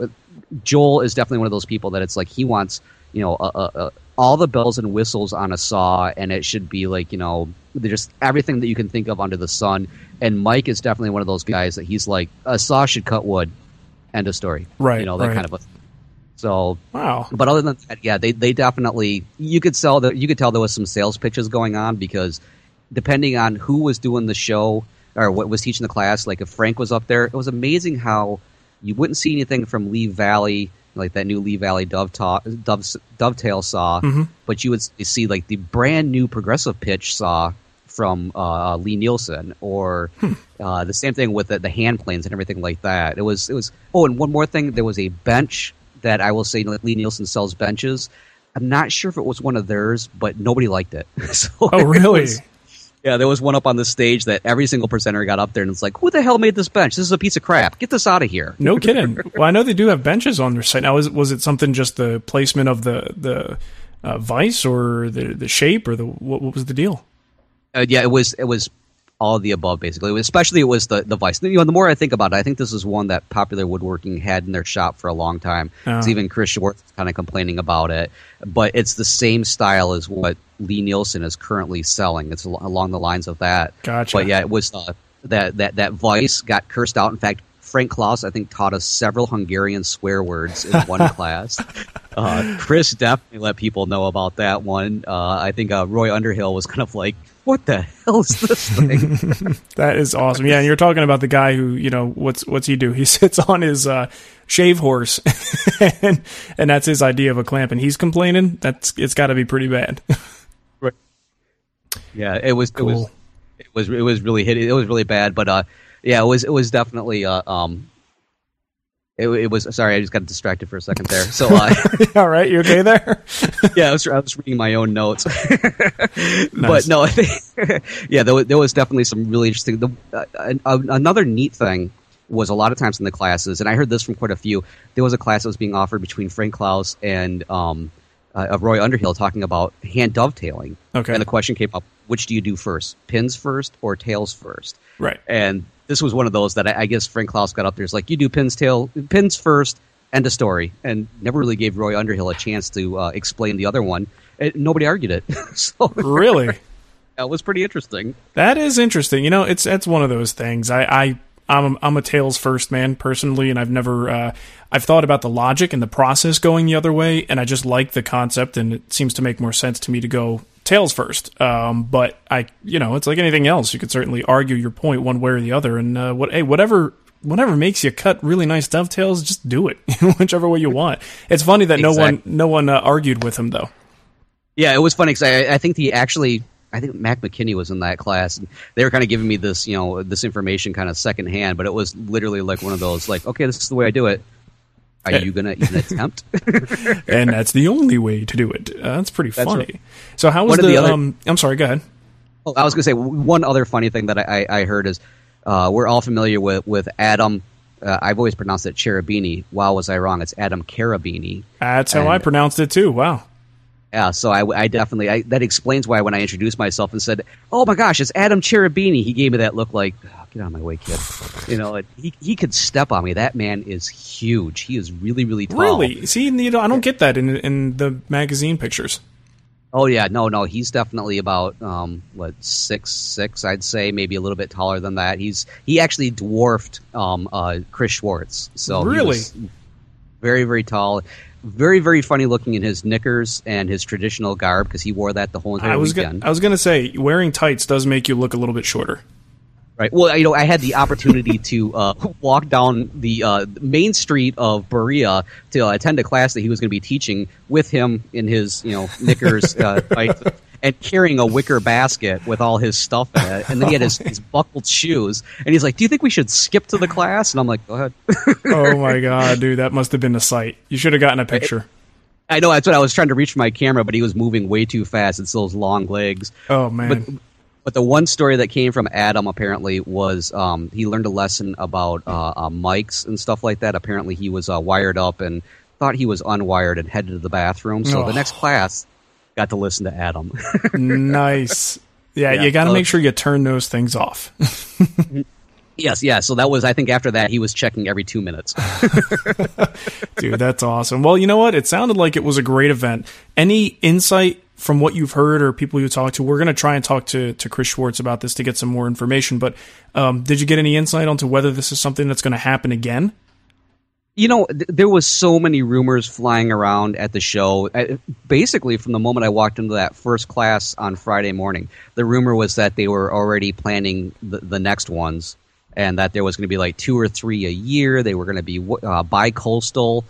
Joel is definitely one of those people that it's like he wants you know a, a, a, all the bells and whistles on a saw, and it should be like you know just everything that you can think of under the sun. And Mike is definitely one of those guys that he's like a saw should cut wood. End of story. Right. You know that right. kind of a. So wow. But other than that, yeah, they they definitely you could sell that you could tell there was some sales pitches going on because depending on who was doing the show or what was teaching the class, like if Frank was up there, it was amazing how you wouldn't see anything from Lee Valley like that new Lee Valley dovetail, dove, dovetail saw, Mm-hmm. but you would see like the brand new progressive pitch saw from uh, Lie-Nielsen, or Hmm. uh, the same thing with the, the hand planes and everything like that. It was it was. Oh, and one more thing, there was a bench that I will say like Lie-Nielsen sells benches. I'm not sure if it was one of theirs, but nobody liked it. so Oh, it really? was- yeah, there was one up on the stage that every single presenter got up there and it's like, who the hell made this bench? This is a piece of crap. Get this out of here. No kidding. Well, I know they do have benches on their site now. Was was it something just the placement of the the uh, vice or the the shape or the what, what was the deal? Uh, yeah, it was it was all of the above basically. Especially it was the the vice. You know, the more I think about it, I think this is one that Popular Woodworking had in their shop for a long time. Oh. Even Chris Schwarz is kind of complaining about it, but it's the same style as what Lie-Nielsen is currently selling. It's al- along the lines of that. Gotcha. But yeah, it was uh, that that that vice got cursed out. In fact. Frank Klausz, I think, taught us several Hungarian swear words in one class. Uh, Chris definitely let people know about that one. Uh, I think uh, Roy Underhill was kind of like, "What the hell is this thing?" That is awesome. Yeah, and you're talking about the guy who, you know, what's what's he do? He sits on his uh, shave horse, and and that's his idea of a clamp, and he's complaining. That's it's got to be pretty bad. right. yeah, it was. It was. Cool. It was. It was really hit. It was really bad. But uh, yeah, it was. It was definitely. Uh, um, it, it was. Sorry, I just got distracted for a second there. So uh, All right, you okay there? yeah, I was, I was reading my own notes. But no, I think, yeah, there was, there was definitely some really interesting. The, uh, another neat thing was a lot of times in the classes, and I heard this from quite a few. There was a class that was being offered between Frank Klausz and um, uh, Roy Underhill talking about hand dovetailing. Okay. and the question came up: which do you do first, pins first or tails first? Right. And this was one of those that I, I guess Frank Klausz got up there. It's like you do pins tail pins first, end of story, and never really gave Roy Underhill a chance to uh, explain the other one. It, nobody argued it, so Really? that was pretty interesting. That is interesting. You know, it's that's one of those things. I, I I'm I'm a tails first man personally, and I've never uh, I've thought about the logic and the process going the other way, and I just like the concept, and it seems to make more sense to me to go tails first. Um, but I, you know, it's like anything else. You could certainly argue your point one way or the other, and uh, what hey, whatever. Whatever makes you cut really nice dovetails, just do it, whichever way you want. It's funny that no one no one uh, argued with him though. Yeah, it was funny because I, I think he actually, I think Mac McKinney was in that class, and they were kind of giving me this, you know, this information kind of secondhand, but it was literally like one of those, like, okay, this is the way I do it. Are you gonna even attempt? and that's the only way to do it. Uh, that's pretty That's funny. right. So how was the? the other- um, I'm sorry. Go ahead. Oh, I was gonna say one other funny thing that I, I, I heard is uh, we're all familiar with with Adam. Uh, I've always pronounced it Cherubini. Wow, was I wrong? It's Adam Carabini. That's how I pronounced it too. Wow. Yeah, so I, I definitely I, that explains why when I introduced myself and said, "Oh my gosh, it's Adam Cherubini," he gave me that look like, "Oh, "Get out of my way, kid." You know, it, he he could step on me. That man is huge. He is really really tall. Really? See, you know, I don't get that in in the magazine pictures. Oh yeah, no, no, he's definitely about um, what six six, I'd say, maybe a little bit taller than that. He's he actually dwarfed um, uh, Chris Schwarz. So Really? very very tall, very very funny looking in his knickers and his traditional garb because he wore that the whole entire I was weekend. I was gonna say wearing tights does make you look a little bit shorter. Right. Well, you know, I had the opportunity to uh, walk down the uh, main street of Berea to uh, attend a class that he was going to be teaching with him in his, you know, knickers uh, and carrying a wicker basket with all his stuff in it. And then he had his, his buckled shoes. And he's like, "Do you think we should skip to the class?" And I'm like, "Go ahead." oh my god, dude, that must have been a sight. You should have gotten a picture. I know that's what I was trying to reach for my camera, but he was moving way too fast. It's those long legs. Oh man. But but the one story that came from Adam apparently was um, he learned a lesson about uh, uh, mics and stuff like that. Apparently, he was uh, wired up and thought he was unwired and headed to the bathroom. So Oh. the next class got to listen to Adam. nice. Yeah, Yeah, you got to make sure you turn those things off. yes, yeah. So that was I think after that he was checking every two minutes. Dude, that's awesome. Well, you know what? It sounded like it was a great event. Any insight from what you've heard or people you talked to? We're going to try and talk to, to Chris Schwarz about this to get some more information. But um, did you get any insight onto whether this is something that's going to happen again? You know, th- there was so many rumors flying around at the show. I, basically, from the moment I walked into that first class on Friday morning, the rumor was that they were already planning the, the next ones, and that there was going to be like two or three a year. They were going to be uh, bi-coastal.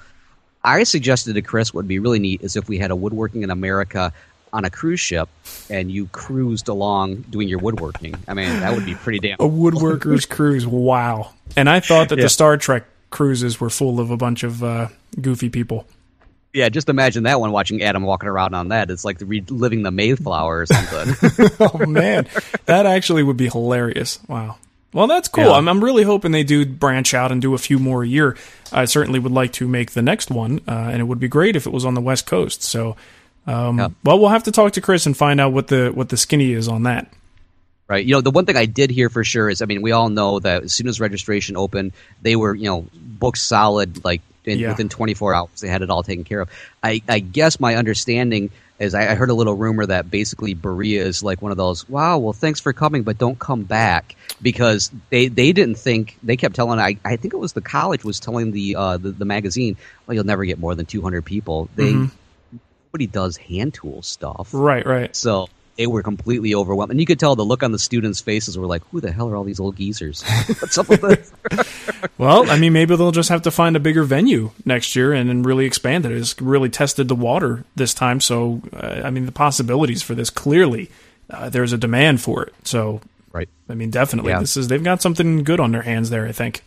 I suggested to Chris what would be really neat is if we had a woodworking in America on a cruise ship and you cruised along doing your woodworking. I mean, that would be pretty damn. A woodworker's cruise. Wow. And I thought that Yeah. the Star Trek cruises were full of a bunch of uh, goofy people. Yeah, just imagine that one watching Adam walking around on that. It's like reliving the Mayflower or something. oh man, that actually would be hilarious. Wow. Well, that's cool. Yeah. I'm, I'm really hoping they do branch out and do a few more a year. I certainly would like to make the next one, uh, and it would be great if it was on the West Coast. So, um, Yeah. well, we'll have to talk to Chris and find out what the what the skinny is on that. Right. You know, the one thing I did hear for sure is, I mean, we all know that as soon as registration opened, they were, you know, booked solid, like in, Yeah. within 24 hours. They had it all taken care of. I, I guess my understanding is I, I heard a little rumor that basically Berea is like one of those, wow, well, thanks for coming, but don't come back because they, they didn't think, they kept telling, I, I think it was the college was telling the, uh, the, the magazine, well, you'll never get more than 200 people. They, nobody does hand tool stuff. Right, right. So they were completely overwhelmed. And you could tell the look on the students' faces were like, who the hell are all these old geezers? What's up with this? Well, I mean, maybe they'll just have to find a bigger venue next year and then really expand it. It's really tested the water this time, so uh, I mean, the possibilities for this clearly uh, there's a demand for it. So, Right. I mean, definitely, Yeah. this is they've got something good on their hands there. I think.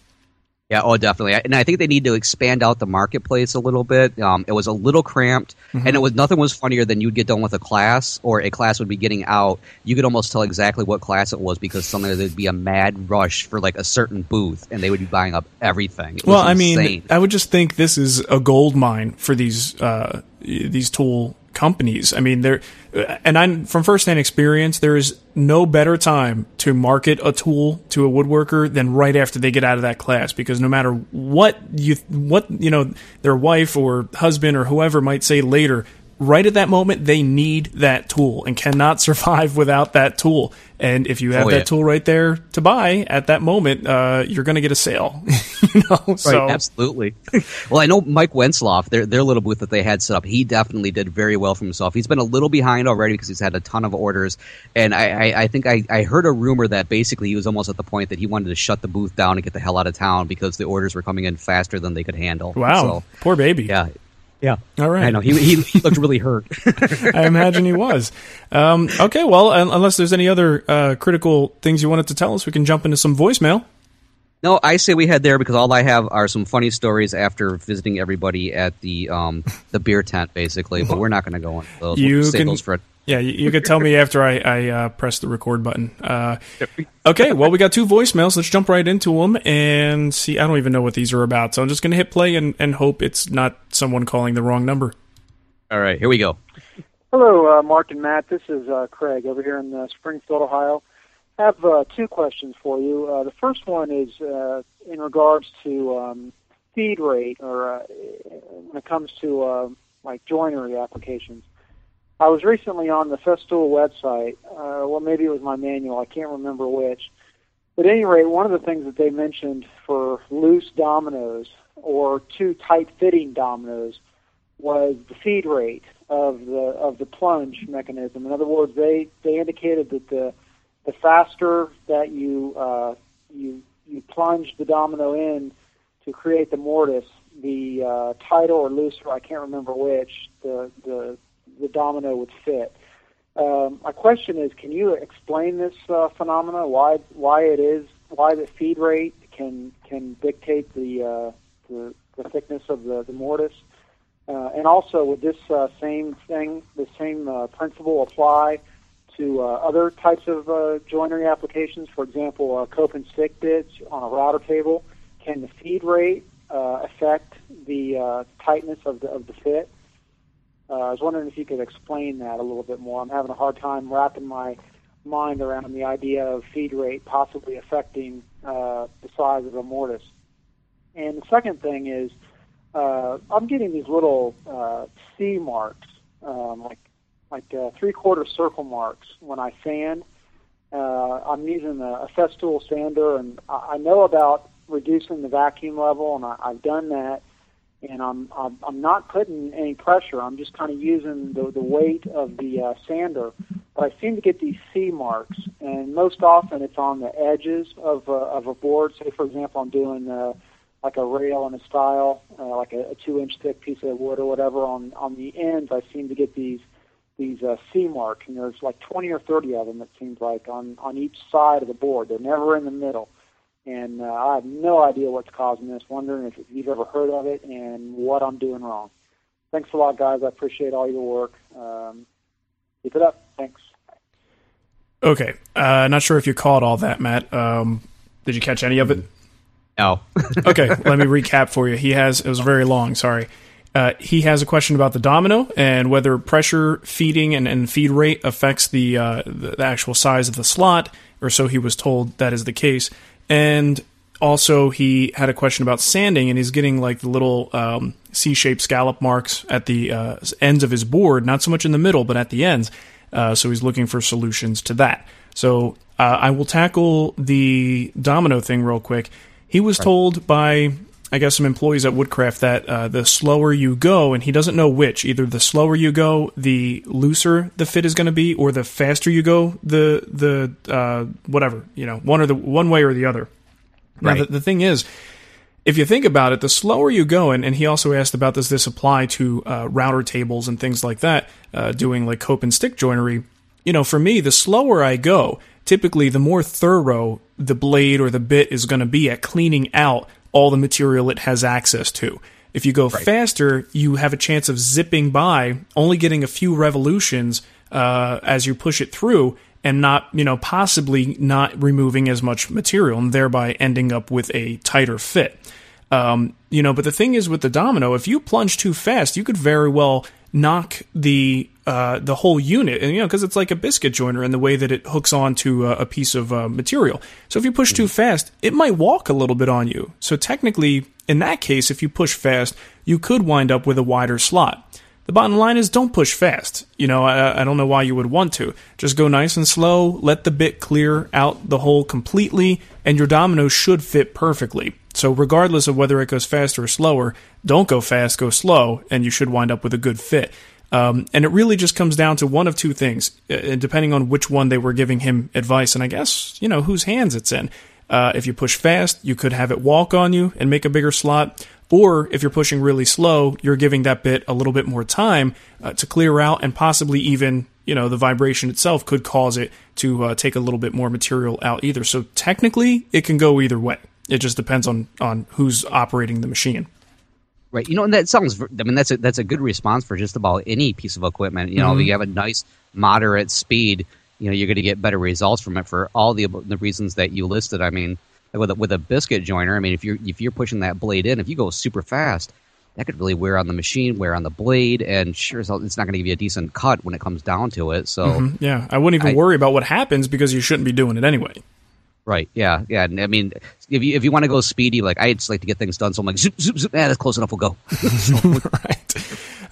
Yeah, oh, definitely. And I think they need to expand out the marketplace a little bit. Um, it was a little cramped, and it was nothing was funnier than you'd get done with a class, or a class would be getting out. You could almost tell exactly what class it was because suddenly there'd be a mad rush for like a certain booth, and they would be buying up everything. It was Well, I mean. I would just think this is a gold mine for these uh, these tool companies. I mean, there, and I'm from firsthand experience. There is no better time to market a tool to a woodworker than right after they get out of that class, because no matter what you what you know their wife or husband or whoever might say later. Right at that moment, they need that tool and cannot survive without that tool. And if you have Oh, that yeah. tool right there to buy at that moment, uh, you're going to get a sale. you know, so Right, absolutely. well, I know Mike Wenzloff, their their little booth that they had set up, he definitely did very well for himself. He's been a little behind already because he's had a ton of orders, and I, I, I think I, I heard a rumor that basically he was almost at the point that he wanted to shut the booth down and get the hell out of town because the orders were coming in faster than they could handle. Wow, So, poor baby. yeah. Yeah. All right. I know. He, he, he looked really hurt. I imagine he was. Um, okay, well, unless there's any other uh, critical things you wanted to tell us, we can jump into some voicemail. No, I say we head there because all I have are some funny stories after visiting everybody at the um, the beer tent, basically. But we're not going to go into those. You we'll save can- those for. Yeah, you, you could tell me after I, I uh, press the record button. Uh, okay, well, we got two voicemails. Let's jump right into them and see. I don't even know what these are about, so I'm just going to hit play and, and hope it's not someone calling the wrong number. All right, here we go. Hello, uh, Mark and Matt. This is uh, Craig over here in uh, Springfield, Ohio. I have uh, two questions for you. Uh, the first one is uh, in regards to um, feed rate, or uh, when it comes to uh, like joinery applications. I was recently on the Festool website. Uh, well, maybe it was my manual. I can't remember which. But at any rate, one of the things that they mentioned for loose dominoes or too tight-fitting dominoes was the feed rate of the of the plunge mechanism. In other words, they they indicated that the the faster that you uh, you you plunge the domino in to create the mortise, the uh, tighter or looser, I can't remember which, the the the domino would fit. Um, my question is, can you explain this uh, phenomena? Why why it is why the feed rate can can dictate the uh, the, the thickness of the, the mortise? Uh, and also, would this uh, same thing, the same uh, principle apply to uh, other types of uh, joinery applications? For example, uh, cope and stick bits on a router table. Can the feed rate uh, affect the uh, tightness of the of the fit? Uh, I was wondering if you could explain that a little bit more. I'm having a hard time wrapping my mind around the idea of feed rate possibly affecting uh, the size of a mortise. And the second thing is, uh, I'm getting these little uh, C marks, um, like like uh, three quarter circle marks when I sand. Uh, I'm using a, a Festool sander, and I, I know about reducing the vacuum level, and I, I've done that. And I'm, I'm I'm not putting any pressure. I'm just kind of using the the weight of the uh, sander. But I seem to get these C marks, and most often it's on the edges of uh, of a board. Say, for example, I'm doing uh, like a rail in a style, uh, like a, a two-inch thick piece of wood or whatever. On on the ends, I seem to get these these uh, C marks, and there's like 20 or 30 of them. It seems like on on each side of the board. They're never in the middle, and uh, I have no idea what's causing this. Wondering if you've ever heard of it and what I'm doing wrong. Thanks a lot, guys. I appreciate all your work. Um, keep it up. Thanks. Okay, uh, not sure if you caught all that, Matt. Um, did you catch any of it? No. okay, let me recap for you. He has it was very long. Sorry. Uh, he has a question about the domino and whether pressure feeding and, and feed rate affects the, uh, the actual size of the slot, or so he was told that is the case. And also, he had a question about sanding, and he's getting like the little um, C-shaped scallop marks at the uh, ends of his board, not so much in the middle, but at the ends. Uh, so he's looking for solutions to that. So uh, I will tackle the domino thing real quick. He was told by, I guess, some employees at Woodcraft that uh, the slower you go, and he doesn't know which, either the slower you go, the looser the fit is going to be, or the faster you go, the the uh, whatever, you know, one or the one way or the other. Now the, the thing is, if you think about it, the slower you go, and, and he also asked about does this apply to uh, router tables and things like that, uh, doing like cope and stick joinery. You know, for me, the slower I go, typically the more thorough the blade or the bit is going to be at cleaning out all the material it has access to. If you go faster, you have a chance of zipping by, only getting a few revolutions uh, as you push it through, and not, you know, possibly not removing as much material, and thereby ending up with a tighter fit. Um, you know, but the thing is with the domino, if you plunge too fast, you could very well knock the uh, the whole unit, and you know, because it's like a biscuit joiner in the way that it hooks onto a, a piece of uh, material. So if you push too fast, it might walk a little bit on you. So technically, in that case, if you push fast, you could wind up with a wider slot. The bottom line is don't push fast. You know, I, I don't know why you would want to. Just go nice and slow, let the bit clear out the hole completely, and your domino should fit perfectly. So, regardless of whether it goes faster or slower, don't go fast, go slow, and you should wind up with a good fit. Um, and it really just comes down to one of two things, uh, depending on which one they were giving him advice, and I guess, you know, whose hands it's in. Uh, if you push fast, you could have it walk on you and make a bigger slot. Or if you're pushing really slow, you're giving that bit a little bit more time uh, to clear out, and possibly even, you know, the vibration itself could cause it to uh, take a little bit more material out either. So technically, it can go either way. It just depends on on who's operating the machine. Right. You know, and that sounds. I mean, that's a that's a good response for just about any piece of equipment. You know, Mhm. if you have a nice moderate speed, you know, you're going to get better results from it for all the the reasons that you listed. I mean, with a, with a biscuit joiner, I mean, if you're if you're pushing that blade in, if you go super fast, that could really wear on the machine, wear on the blade, and sure as hell, it's not going to give you a decent cut when it comes down to it. So. Mhm. Yeah, I wouldn't even I- worry about what happens because you shouldn't be doing it anyway. Right. Yeah. Yeah. And I mean, if you if you want to go speedy, like I just like to get things done, so I'm like zoop zoop zoop. Yeah, that's close enough. We'll go. right.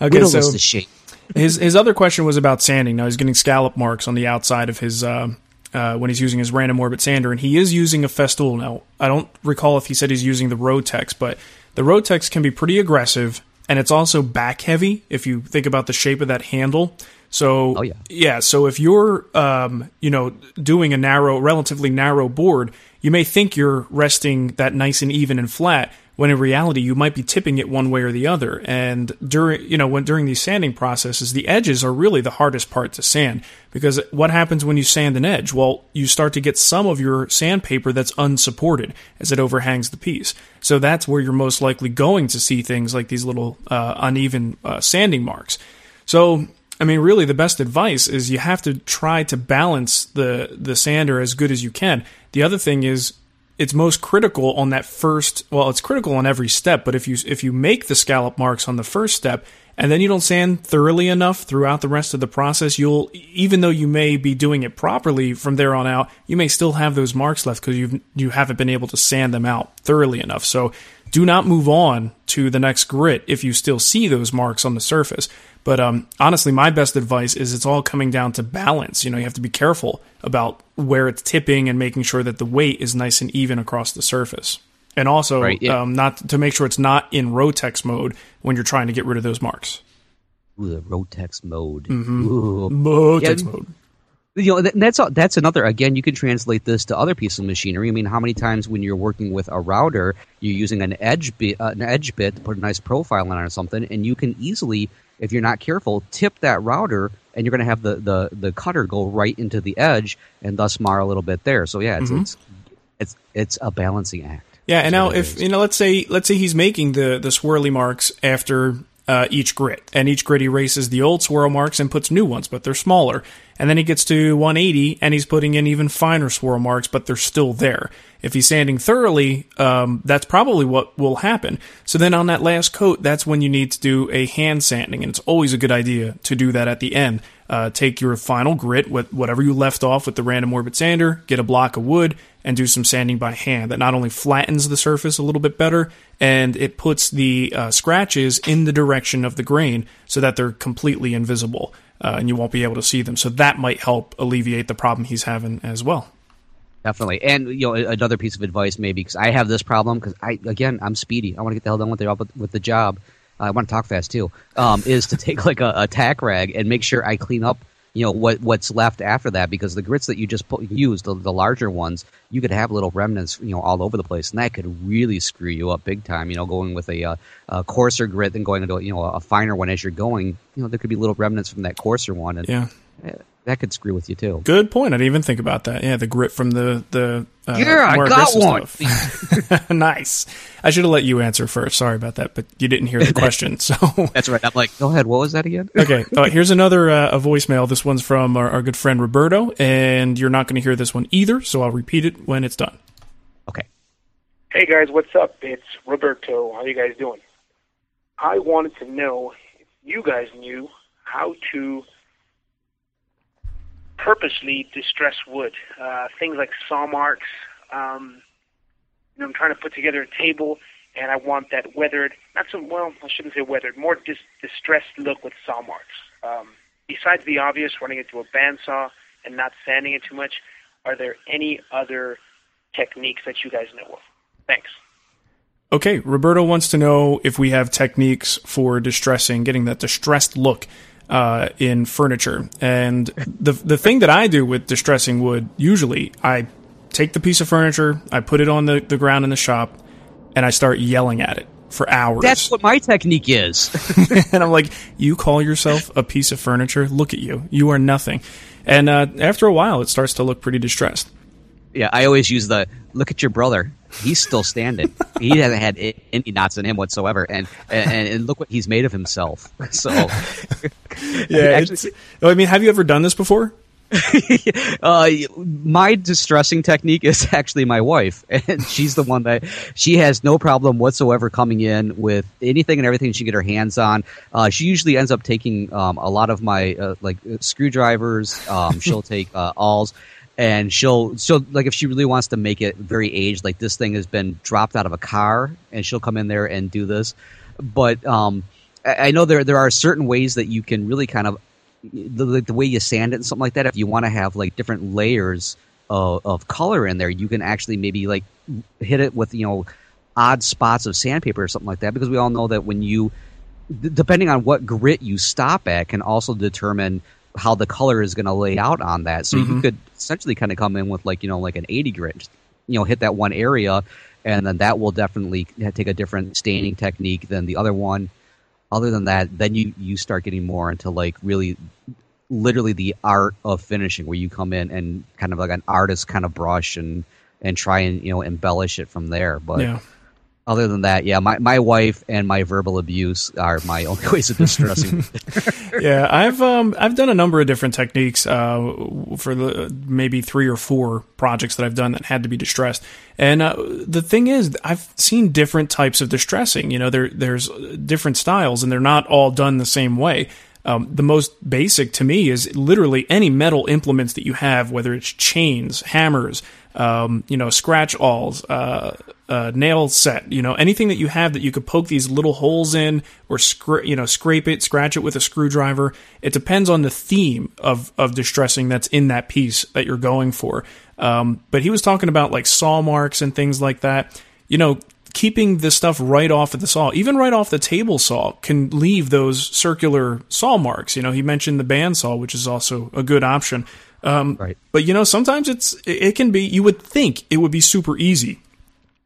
Okay, us so to shape. his his other question was about sanding. Now he's getting scallop marks on the outside of his uh, uh, when he's using his random orbit sander, and he is using a Festool. Now I don't recall if he said he's using the Rotex, but the Rotex can be pretty aggressive, and it's also back heavy if you think about the shape of that handle. So Oh, yeah. yeah, so if you're um, you know doing a narrow, relatively narrow board, you may think you're resting that nice and even and flat, when in reality you might be tipping it one way or the other. And during you know when during these sanding processes, the edges are really the hardest part to sand because what happens when you sand an edge? Well, you start to get some of your sandpaper that's unsupported as it overhangs the piece. So that's where you're most likely going to see things like these little uh, uneven uh, sanding marks. So I mean, really, the best advice is you have to try to balance the the sander as good as you can. The other thing is it's most critical on that first. Well, it's critical on every step, but if you if you make the scallop marks on the first step and then you don't sand thoroughly enough throughout the rest of the process, you'll even though you may be doing it properly from there on out, you may still have those marks left because you you haven't been able to sand them out thoroughly enough. So do not move on to the next grit if you still see those marks on the surface. But um, honestly, my best advice is it's all coming down to balance. You know, you have to be careful about where it's tipping and making sure that the weight is nice and even across the surface. And also, Right, yeah. um, not to make sure it's not in Rotex mode when you're trying to get rid of those marks. Ooh, the Rotex mode. Mhm. Ooh. Rotex Yeah, mode. You know th- that's that's another again you can translate this to other pieces of machinery i mean how many times when you're working with a router you're using an edge bit uh, an edge bit to put a nice profile on or something and you can easily if you're not careful tip that router and you're going to have the, the the cutter go right into the edge and thus mar a little bit there so yeah it's Mhm. it's, it's it's a balancing act Yeah, and now if is. you know, let's say let's say he's making the the swirly marks after uh, each grit, and each grit erases the old swirl marks and puts new ones, but they're smaller. And then he gets to 180, and he's putting in even finer swirl marks, but they're still there. If he's sanding thoroughly, um, that's probably what will happen. So then on that last coat, that's when you need to do a hand sanding, and it's always a good idea to do that at the end. Uh, take your final grit, with whatever you left off with the random orbit sander, get a block of wood, and do some sanding by hand. That not only flattens the surface a little bit better, and it puts the uh, scratches in the direction of the grain so that they're completely invisible, uh, and you won't be able to see them. So that might help alleviate the problem he's having as well. Definitely, and you know another piece of advice maybe because I have this problem because I again I'm speedy. I want to get the hell done with the with the job. I want to talk fast too. Um, is to take like a, a tack rag and make sure I clean up you know what what's left after that because the grits that you just put, used the, the larger ones you could have little remnants you know all over the place and that could really screw you up big time. You know going with a, uh, a coarser grit than going into you know a finer one as you're going. You know there could be little remnants from that coarser one and Yeah. That could screw with you too. Good point. I didn't even think about that. Yeah, the grit from the the uh, Yeah, I got one. nice. I should have let you answer first. Sorry about that, but you didn't hear the question. So That's right. I'm like, go ahead. What was that again? okay, uh, here's another uh, a voicemail. This one's from our, our good friend Roberto, and you're not going to hear this one either. So I'll repeat it when it's done. Okay. Hey guys, what's up? It's Roberto. How you guys doing? I wanted to know if you guys knew how to purposely distress wood. Uh, things like saw marks. Um, you know, I'm trying to put together a table, and I want that weathered, not so well. I shouldn't say weathered, more dis- distressed look with saw marks. Um, besides the obvious, running it through a bandsaw and not sanding it too much, are there any other techniques that you guys know of? Thanks. Okay, Roberto wants to know if we have techniques for distressing, getting that distressed look uh, in furniture. And the the thing that I do with distressing wood, usually, I take the piece of furniture, I put it on the, the ground in the shop, and I start yelling at it for hours. That's what my technique is. and I'm like, you call yourself a piece of furniture? Look at you. You are nothing. And uh, after a while, it starts to look pretty distressed. yeah, I always use the look at your brother. He's still standing. he hasn't had any knots in him whatsoever, and and, and look what he's made of himself. So, Yeah, Actually- oh, I mean, have you ever done this before? uh, my distressing technique is actually my wife, and she's the one that she has no problem whatsoever coming in with anything and everything she can get her hands on. Uh, she usually ends up taking um, a lot of my uh, like uh, screwdrivers. Um, she'll take uh, awls. And she'll, she'll like if she really wants to make it very aged, like this thing has been dropped out of a car, and she'll come in there and do this. But um, I, know there there are certain ways that you can really kind of the, the, the way you sand it and something like that, if you want to have like different layers of, of color in there, you can actually maybe like hit it with you know odd spots of sandpaper or something like that. Because we all know that when you, d- depending on what grit you stop at, can also determine how the color is going to lay out on that. So you Mhm. could essentially kind of come in with like you know like an 80 grit, just, you know, hit that one area, and then that will definitely take a different staining technique than the other one other than that, then you you start getting more into like really, literally the art of finishing, where you come in and kind of like an artist kind of brush and and try and you know embellish it from there. But Yeah. Other than that, yeah, my my wife and my verbal abuse are my only ways of distressing. yeah, I've um I've done a number of different techniques uh for the maybe three or four projects that I've done that had to be distressed. And uh, the thing is, I've seen different types of distressing. You know, there there's different styles, and they're not all done the same way. Um, the most basic to me is literally any metal implements that you have, whether it's chains, hammers, um, you know, scratch awls, uh, uh, nail set, you know, anything that you have that you could poke these little holes in or scra- you know, scrape it, scratch it with a screwdriver. It depends on the theme of, of distressing that's in that piece that you're going for. Um, but he was talking about like saw marks and things like that. You know, keeping the stuff right off of the saw, even right off the table saw, can leave those circular saw marks. You know, he mentioned the bandsaw, which is also a good option. Um, Right. But you know, sometimes it's it it can be. You would think it would be super easy,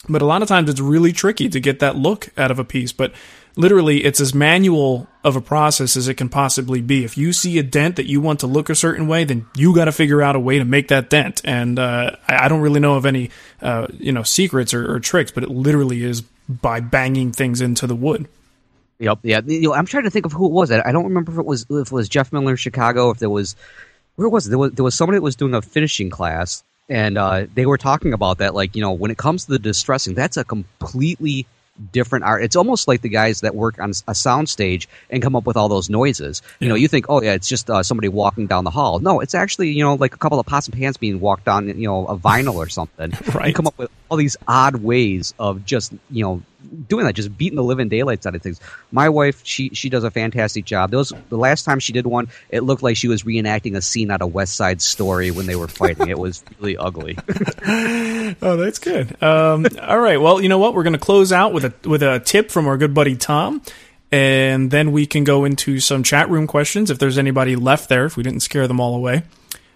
but a lot of times it's really tricky to get that look out of a piece. But literally, it's as manual of a process as it can possibly be. If you see a dent that you want to look a certain way, then you got to figure out a way to make that dent. And uh, I, don't really know of any uh, you know secrets or, or tricks, but it literally is by banging things into the wood. Yep. Yeah. You know, I'm trying to think of who it was. I I don't remember if it was if it was Jeff Miller in Chicago. If there was, where was it? There was there was somebody that was doing a finishing class, and uh, they were talking about that. Like you know, when it comes to the distressing, that's a completely different art. It's almost like the guys that work on a sound stage and come up with all those noises. You know, you think, oh yeah, it's just uh, somebody walking down the hall. No, it's actually you know like a couple of pots and pans being walked down, you know, a vinyl or something. Right. You come up with all these odd ways of just you know doing that, just beating the living daylights out of things. My wife, she she does a fantastic job. Those the last time she did one, it looked like she was reenacting a scene out of West Side Story when they were fighting. it was really ugly. Oh, that's good. Um, all right. Well, you know what? We're going to close out with a with a tip from our good buddy Tom, and then we can go into some chat room questions if there's anybody left there. If we didn't scare them all away.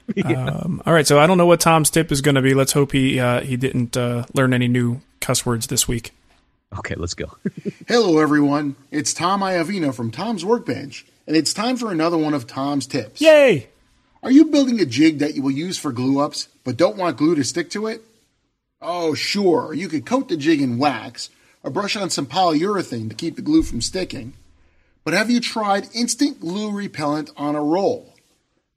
Um, all right. So I don't know what Tom's tip is going to be. Let's hope he uh, he didn't uh, learn any new cuss words this week. Okay, let's go. Hello, everyone. It's Tom Iovino from Tom's Workbench, and it's time for another one of Tom's tips. Yay! Are you building a jig that you will use for glue ups, but don't want glue to stick to it? Oh, sure. You could coat the jig in wax or brush on some polyurethane to keep the glue from sticking. But have you tried instant glue repellent on a roll?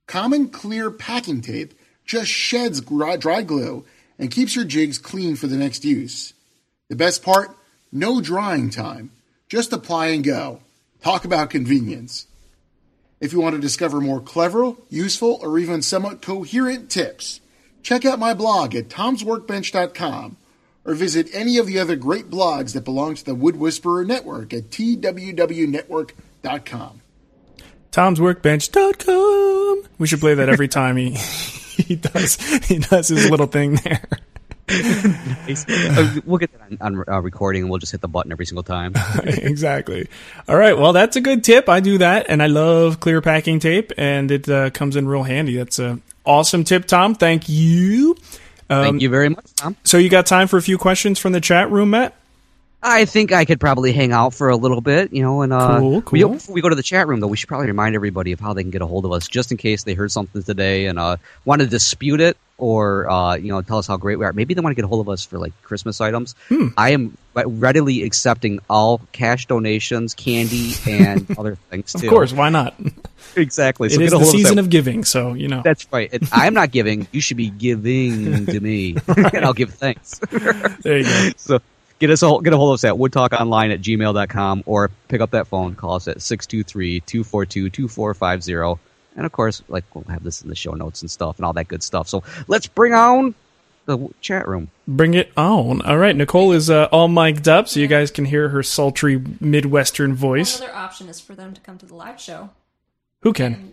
Common clear packing tape just sheds dry glue and keeps your jigs clean for the next use. The best part? No drying time. Just apply and go. Talk about convenience. If you want to discover more clever, useful, or even somewhat coherent tips, check out my blog at tomsworkbench.com or visit any of the other great blogs that belong to the Wood Whisperer Network at twwnetwork.com. Tom'sWorkbench.com. We should play that every time he he does he does his little thing there. Uh, we'll get that on, on uh, recording, and we'll just hit the button every single time. exactly. All right. Well, that's a good tip. I do that, and I love clear packing tape, and it uh, comes in real handy. That's a awesome tip, Tom. Thank you. Um, Thank you very much, Tom. So you got time for a few questions from the chat room, Matt? I think I could probably hang out for a little bit, you know, and uh, Cool, we- before we go to the chat room, though, we should probably remind everybody of how they can get a hold of us, just in case they heard something today and uh, want to dispute it or uh, you know tell us how great we are. Maybe they want to get a hold of us for like Christmas items. Hmm. I am readily accepting all cash donations, candy, and other things Too. Of course. Why not? exactly. It So is get a the hold of season of giving, so you know. That's right. And I'm not giving. You should be giving to me, and I'll give thanks. There you go. So get us a, get a hold of us at woodtalkonline at gmail.com or pick up that phone, call us at 623-242-2450. And of course, like we'll have this in the show notes and stuff and all that good stuff. So let's bring on the chat room. Bring it on. All right. Nicole is uh, all mic'd up, so you guys can hear her sultry Midwestern voice. Another option is for them to come to the live show, Who can?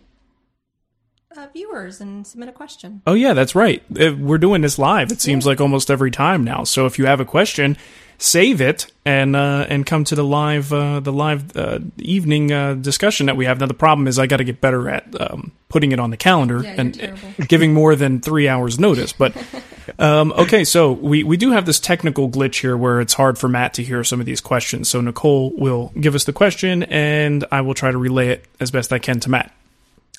uh, viewers, and submit a question. Oh yeah, that's right. Uh, We're doing this live. It seems like almost every time now. So if you have a question, save it and uh, and come to the live uh, the live uh, evening uh, discussion that we have. Now the problem is I got to get better at um, putting it on the calendar Yeah, and giving more than three hours notice. But um, okay, so we we do have this technical glitch here where it's hard for Matt to hear some of these questions. So Nicole will give us the question and I will try to relay it as best I can to Matt.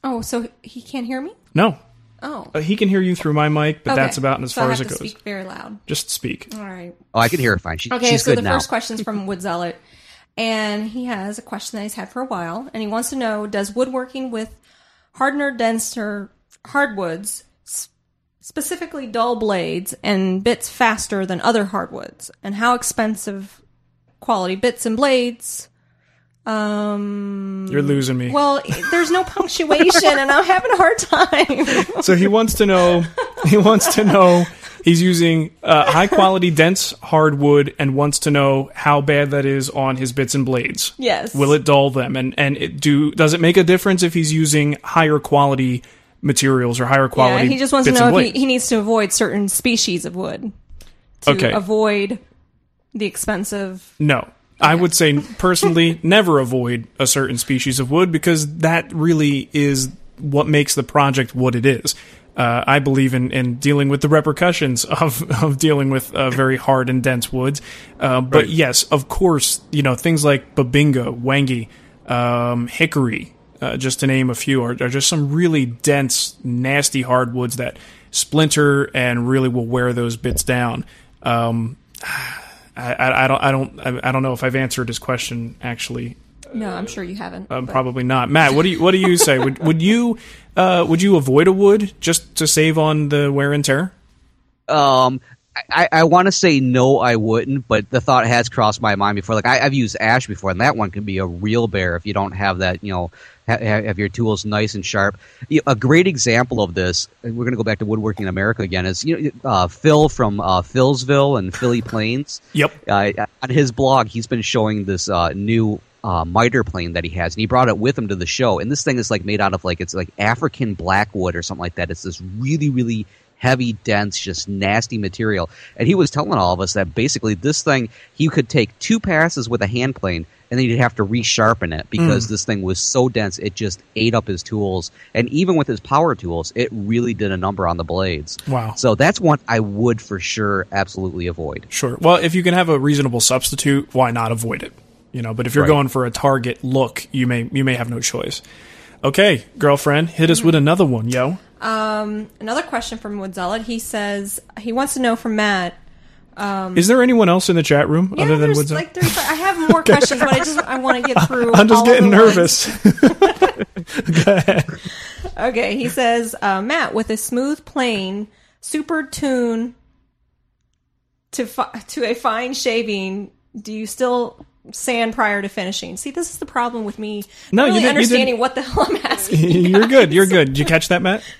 Oh, so he can't hear me? No. Oh, Uh, he can hear you through my mic, but Okay. that's about as so far I as it to goes. Speak very loud. Just speak. All right. Oh, I can hear her fine. She, Okay, she's so good the now. first question is from Wood Zealot, and he has a question that he's had for a while, and he wants to know: Does woodworking with hardener, denser hardwoods, specifically dull blades and bits, faster than other hardwoods, and how expensive quality bits and blades? Um, You're losing me. well, there's no punctuation, and I'm having a hard time. so he wants to know. He wants to know. He's using uh, high quality dense hardwood and wants to know how bad that is on his bits and blades. yes. Will it dull them? And and it do does it make a difference if he's using higher quality materials or higher quality? Yeah, he just wants to know if he, he needs to avoid certain species of wood to Okay. avoid the expensive. No. I would say personally, never avoid a certain species of wood because that really is what makes the project what it is. Uh, I believe in, in dealing with the repercussions of, of dealing with uh, very hard and dense woods. Uh, but Right. yes, of course, you know things like bubinga, wenge, um, hickory, uh, just to name a few, are, are just some really dense, nasty hardwoods that splinter and really will wear those bits down. Um, I, I, I don't, I don't, I, I don't know if I've answered his question actually. No, I'm sure you haven't. Um, probably not. Matt, what do you what do you say? would would you uh, would you avoid a wood just to save on the wear and tear? Um, I, I want to say no, I wouldn't, but the thought has crossed my mind before. Like I, I've used ash before, and that one can be a real bear if you don't have that, you know, ha- ha- have your tools nice and sharp. You- A great example of this, and we're going to go back to woodworking in America again, is you know uh, Phil from uh, Philsville and Philly Planes. Yep. Uh, on his blog, he's been showing this uh, new uh, miter plane that he has, and he brought it with him to the show. And this thing is like made out of like it's like African blackwood or something like that. It's this really, really heavy, dense, just nasty material. And he was telling all of us that basically this thing he could take two passes with a hand plane. And then he'd have to resharpen it because Mm. this thing was so dense it just ate up his tools. And even with his power tools, it really did a number on the blades. Wow. So that's one I would for sure absolutely avoid. Sure. Well, if you can have a reasonable substitute, why not avoid it? You know, but if you're Right. going for a target look, you may you may have no choice. Okay, girlfriend, hit us with another one, yo. Um, another question from Woodzella. He says he wants to know from Matt. Um, Is there anyone else in the chat room yeah, other than Woods? like there's, I have more questions, but I just I want to get through. I'm just getting nervous. Go ahead. Okay, he says, uh, Matt, with a smooth plane, super tune to fi- to a fine shaving, do you still sand prior to finishing? See, this is the problem with me No, not you really didn't- you understanding didn't- what the hell I'm asking. You're good. You're good. Did you catch that, Matt?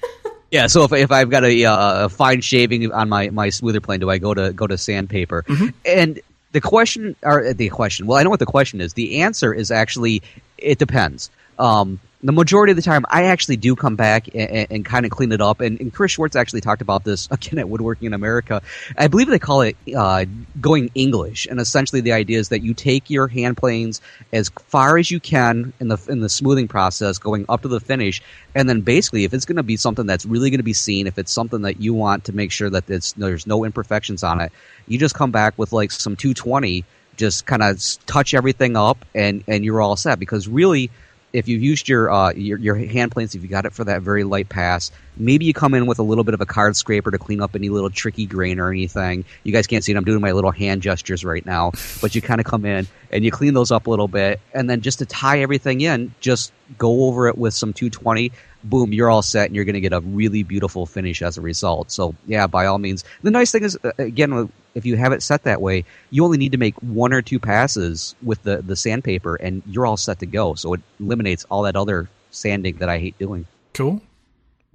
Yeah, so if, if I've got a, uh, a fine shaving on my, my smoother plane, do I go to go to sandpaper? And the question, or the question, well, I know what the question is. The answer is actually it depends. Um, the majority of the time, I actually do come back and, and, kind of clean it up. And, and Chris Schwarz actually talked about this again at Woodworking in America. I believe they call it uh, going English, and essentially the idea is that you take your hand planes as far as you can in the in the smoothing process, going up to the finish, and then basically, if it's going to be something that's really going to be seen, if it's something that you want to make sure that there's no imperfections on it, you just come back with like some 220, just kind of touch everything up, and and you're all set. Because really, if you've used your, uh, your your hand planes, if you got it for that very light pass, maybe you come in with a little bit of a card scraper to clean up any little tricky grain or anything. You guys can't see it; I'm doing my little hand gestures right now. But you kind of come in and you clean those up a little bit, and then just to tie everything in, just go over it with some 220. Boom, you're all set, and you're going to get a really beautiful finish as a result. So, yeah, by all means. The nice thing is, uh, again, if you have it set that way, you only need to make one or two passes with the, the sandpaper, and you're all set to go. So it eliminates all that other sanding that I hate doing. Cool.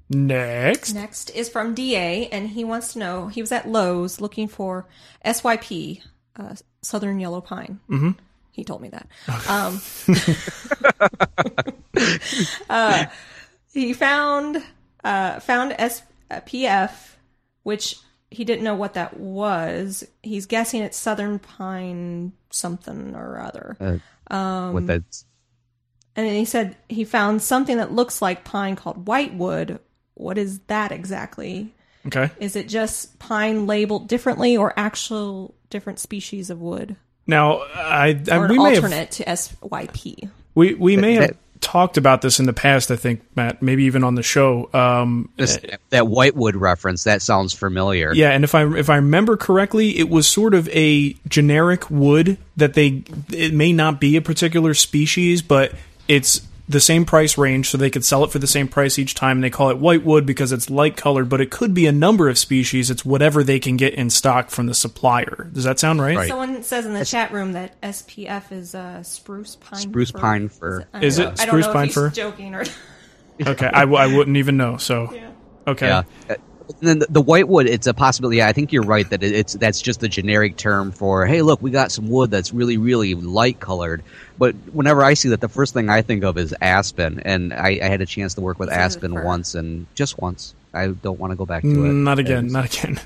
Next. Next is from DA, and he wants to know he was at Lowe's looking for SYP, uh, Southern Yellow Pine. Mm-hmm. He told me that. Um, uh, he found uh, found SPF, which he didn't know what that was. He's guessing it's Southern Pine something or other. Uh, Um, with that, And then he said he found something that looks like pine called whitewood. What is that exactly? Okay. Is it just pine labeled differently or actual different species of wood? Now, I, I or an we may have alternate to SYP? we we may That- have talked about this in the past. I think Matt, maybe even on the show. Um, just that whitewood reference, that sounds familiar. Yeah, and if I if I remember correctly, it was sort of a generic wood that they it may not be a particular species, but it's the same price range, so they could sell it for the same price each time. And they call it white wood because it's light colored, but it could be a number of species. It's whatever they can get in stock from the supplier. Does that sound right? Someone says in the chat room that SPF is uh, spruce pine. Spruce fir. pine fir. I don't Is know- it I don't spruce know if pine he's fir? Joking or Okay, I, w- I wouldn't even know. So, okay, Yeah. And then the, the whitewood, it's a possibility. Yeah, I think you're right that it, it's that's just a generic term for hey, look, we got some wood that's really, really light colored. But whenever I see that, the first thing I think of is aspen, and I, I had a chance to work with So is it aspen once, and just once. I don't want to go back to it. Not again, It, not again.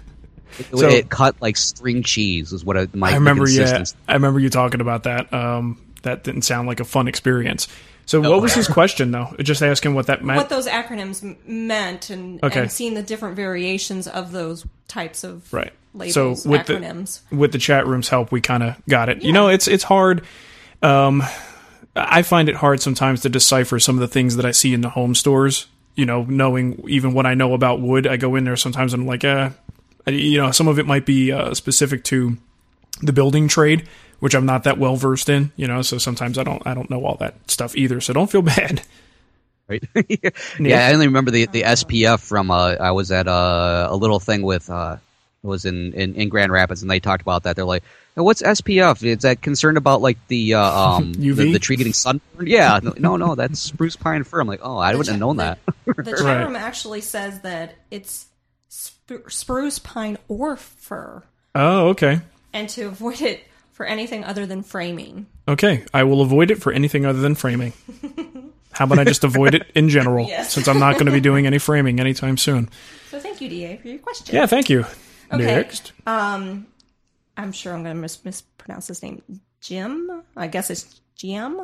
it, So- it cut like string cheese, is what it, my I remember, yeah, I remember you talking about that. Um, that didn't sound like a fun experience. So what was his question though? Just asking what that meant. what those acronyms m- meant and, Okay. and seeing the different variations of those types of right. labels, so with acronyms. the with the chat room's help, we kind of got it. You know, it's it's hard. Um, I find it hard sometimes to decipher some of the things that I see in the home stores. You know, knowing even what I know about wood, I go in there sometimes and I'm like, uh, you know, some of it might be uh, specific to the building trade, which I'm not that well versed in. You know, so sometimes I don't I don't know all that stuff either. So don't feel bad. right? yeah, I only remember the the SPF from uh, I was at a, a little thing with uh, it was in, in in Grand Rapids, and they talked about that. They're like, "Oh, "What's SPF? Is that concerned about like the uh, um UV? the, the tree getting sunburned?" Yeah, no, no, no, that's spruce pine fir. I'm like, "Oh, I wouldn't have known that." The chat Right. actually says that it's sp- spruce, pine, or fir, Oh, okay. and to avoid it for anything other than framing. Okay, I will avoid it for anything other than framing. How about I just avoid it in general, Yes. since I'm not going to be doing any framing anytime soon? So thank you, Da, for your question. Yeah, thank you. Okay. Next. Um, I'm sure I'm going to mis- mispronounce his name. Jim? I guess it's Jim?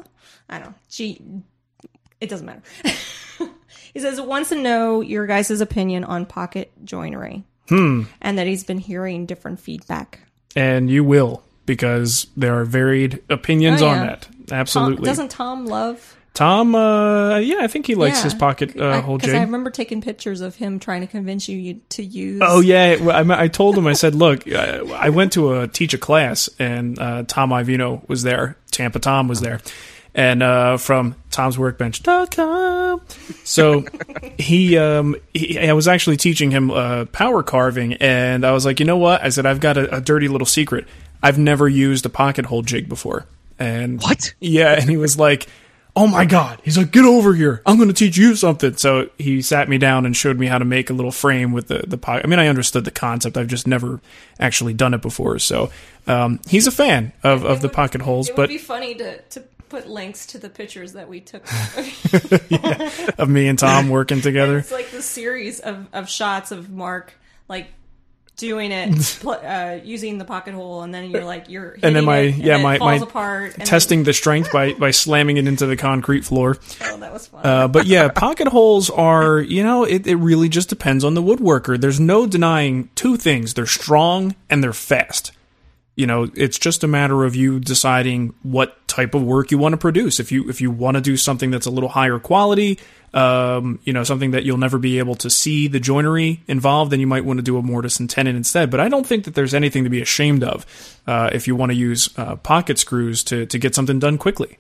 I don't know. G. It doesn't matter. he says, wants to know your guys' opinion on pocket joinery. Hmm. And that he's been hearing different feedback. And you will, because there are varied opinions Oh, on yeah. that. Tom, Absolutely. doesn't Tom love Tom, uh, yeah, I think he likes Yeah. his pocket uh, hole Because I jig. remember taking pictures of him trying to convince you to use. Oh yeah, I, I told him. I said, "Look, I, I went to a teach a class, and uh, Tom Iovino was there. Tampa Tom was there, and uh, from Tom'sWorkbench.com. So he, um, he, I was actually teaching him uh, power carving, and I was like, you know what? I said, I've got a, a dirty little secret. I've never used a pocket hole jig before, and What? Yeah, and he was like. Oh my God. He's like, get over here. I'm going to teach you something. So he sat me down and showed me how to make a little frame with the, the pocket. I mean, I understood the concept. I've just never actually done it before. So, um, he's a fan of, of the pocket holes, It but would be funny to, to put links to the pictures that we took. of me and Tom working together. It's like the series of, of shots of Mark like doing it, uh, using the pocket hole, and then you're like you're And then my, it, yeah, my, falls my apart. And testing the strength by, by slamming it into the concrete floor. Oh, that was fun. Uh, but yeah, pocket holes are, you know, it, it really just depends on the woodworker. There's no denying two things. They're strong and they're fast. You know, it's just a matter of you deciding what type of work you want to produce. If you if you want to do something that's a little higher quality, um, you know, something that you'll never be able to see the joinery involved, then you might want to do a mortise and tenon instead. But I don't think that there's anything to be ashamed of uh, if you want to use uh, pocket screws to to get something done quickly.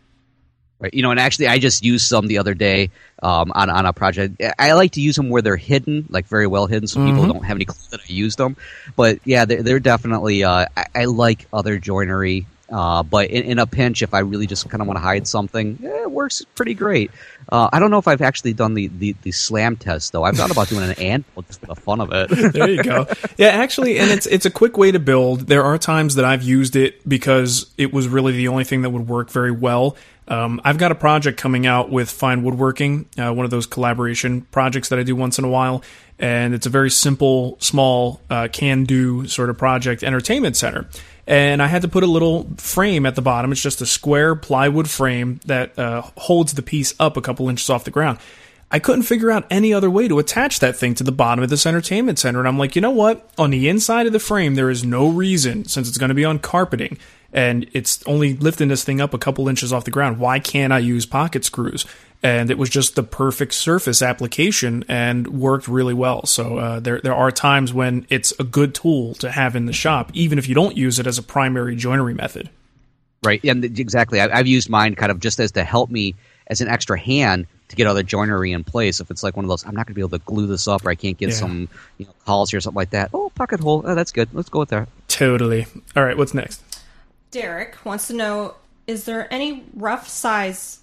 Right. You know, and actually, I just used some the other day um, on on a project. I like to use them where they're hidden, like very well hidden, so people don't have any clue that I used them. But yeah, they're, they're definitely. Uh, I, I like other joinery, uh, but in, in a pinch, if I really just kind of want to hide something, eh, it works pretty great. Uh, I don't know if I've actually done the, the, the slam test though. I've thought about doing an anvil just for the fun of it. there you go. Yeah, actually, and it's it's a quick way to build. There are times that I've used it because it was really the only thing that would work very well. Um, I've got a project coming out with Fine Woodworking, uh, one of those collaboration projects that I do once in a while, and it's a very simple, small, uh, can-do sort of project, entertainment center. And I had to put a little frame at the bottom. It's just a square plywood frame that uh, holds the piece up a couple inches off the ground. I couldn't figure out any other way to attach that thing to the bottom of this entertainment center. And I'm like, you know what? On the inside of the frame, there is no reason, since it's going to be on carpeting and it's only lifting this thing up a couple inches off the ground, why can't I use pocket screws? And it was just the perfect surface application and worked really well. So uh, there, there are times when it's a good tool to have in the shop, even if you don't use it as a primary joinery method. Right. And exactly. I, I've used mine kind of just as to help me as an extra hand to get other joinery in place. If it's like one of those, I'm not going to be able to glue this up, or I can't get Yeah. some you know calls or something like that. Oh, pocket hole. Oh, that's good. Let's go with that. Totally. All right, what's next? Derek wants to know: Is there any rough size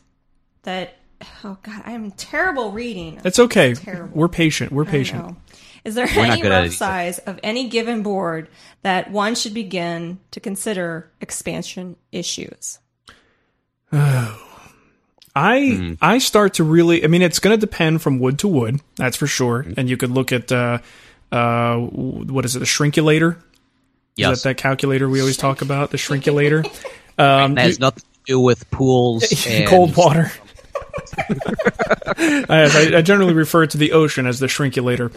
that? Oh God, I am terrible reading. It's okay. Terrible. We're patient. We're patient. Is there We're any good at rough either. size of any given board that one should begin to consider expansion issues? I I start to really. I mean, it's going to depend from wood to wood. That's for sure. And you could look at uh, uh, what is it? a shrinkulator. Yes. Is that that calculator we always talk about? The shrinkulator. Um, That has nothing to do with pools and cold water. I, I generally refer to the ocean as the shrinkulator.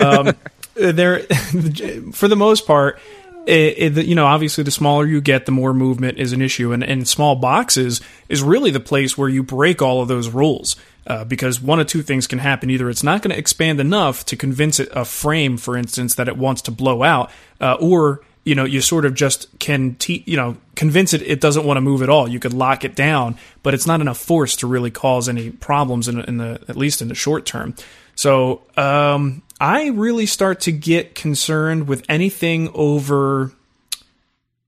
Um, there, for the most part, it, it, you know, obviously, the smaller you get, the more movement is an issue, and, and small boxes is really the place where you break all of those rules. Uh, because one of two things can happen: either it's not going to expand enough to convince it, a frame, for instance, that it wants to blow out, uh, or you know, you sort of just can, te- you know, convince it it doesn't want to move at all. You could lock it down, but it's not enough force to really cause any problems in, in the at least in the short term. So um, I really start to get concerned with anything over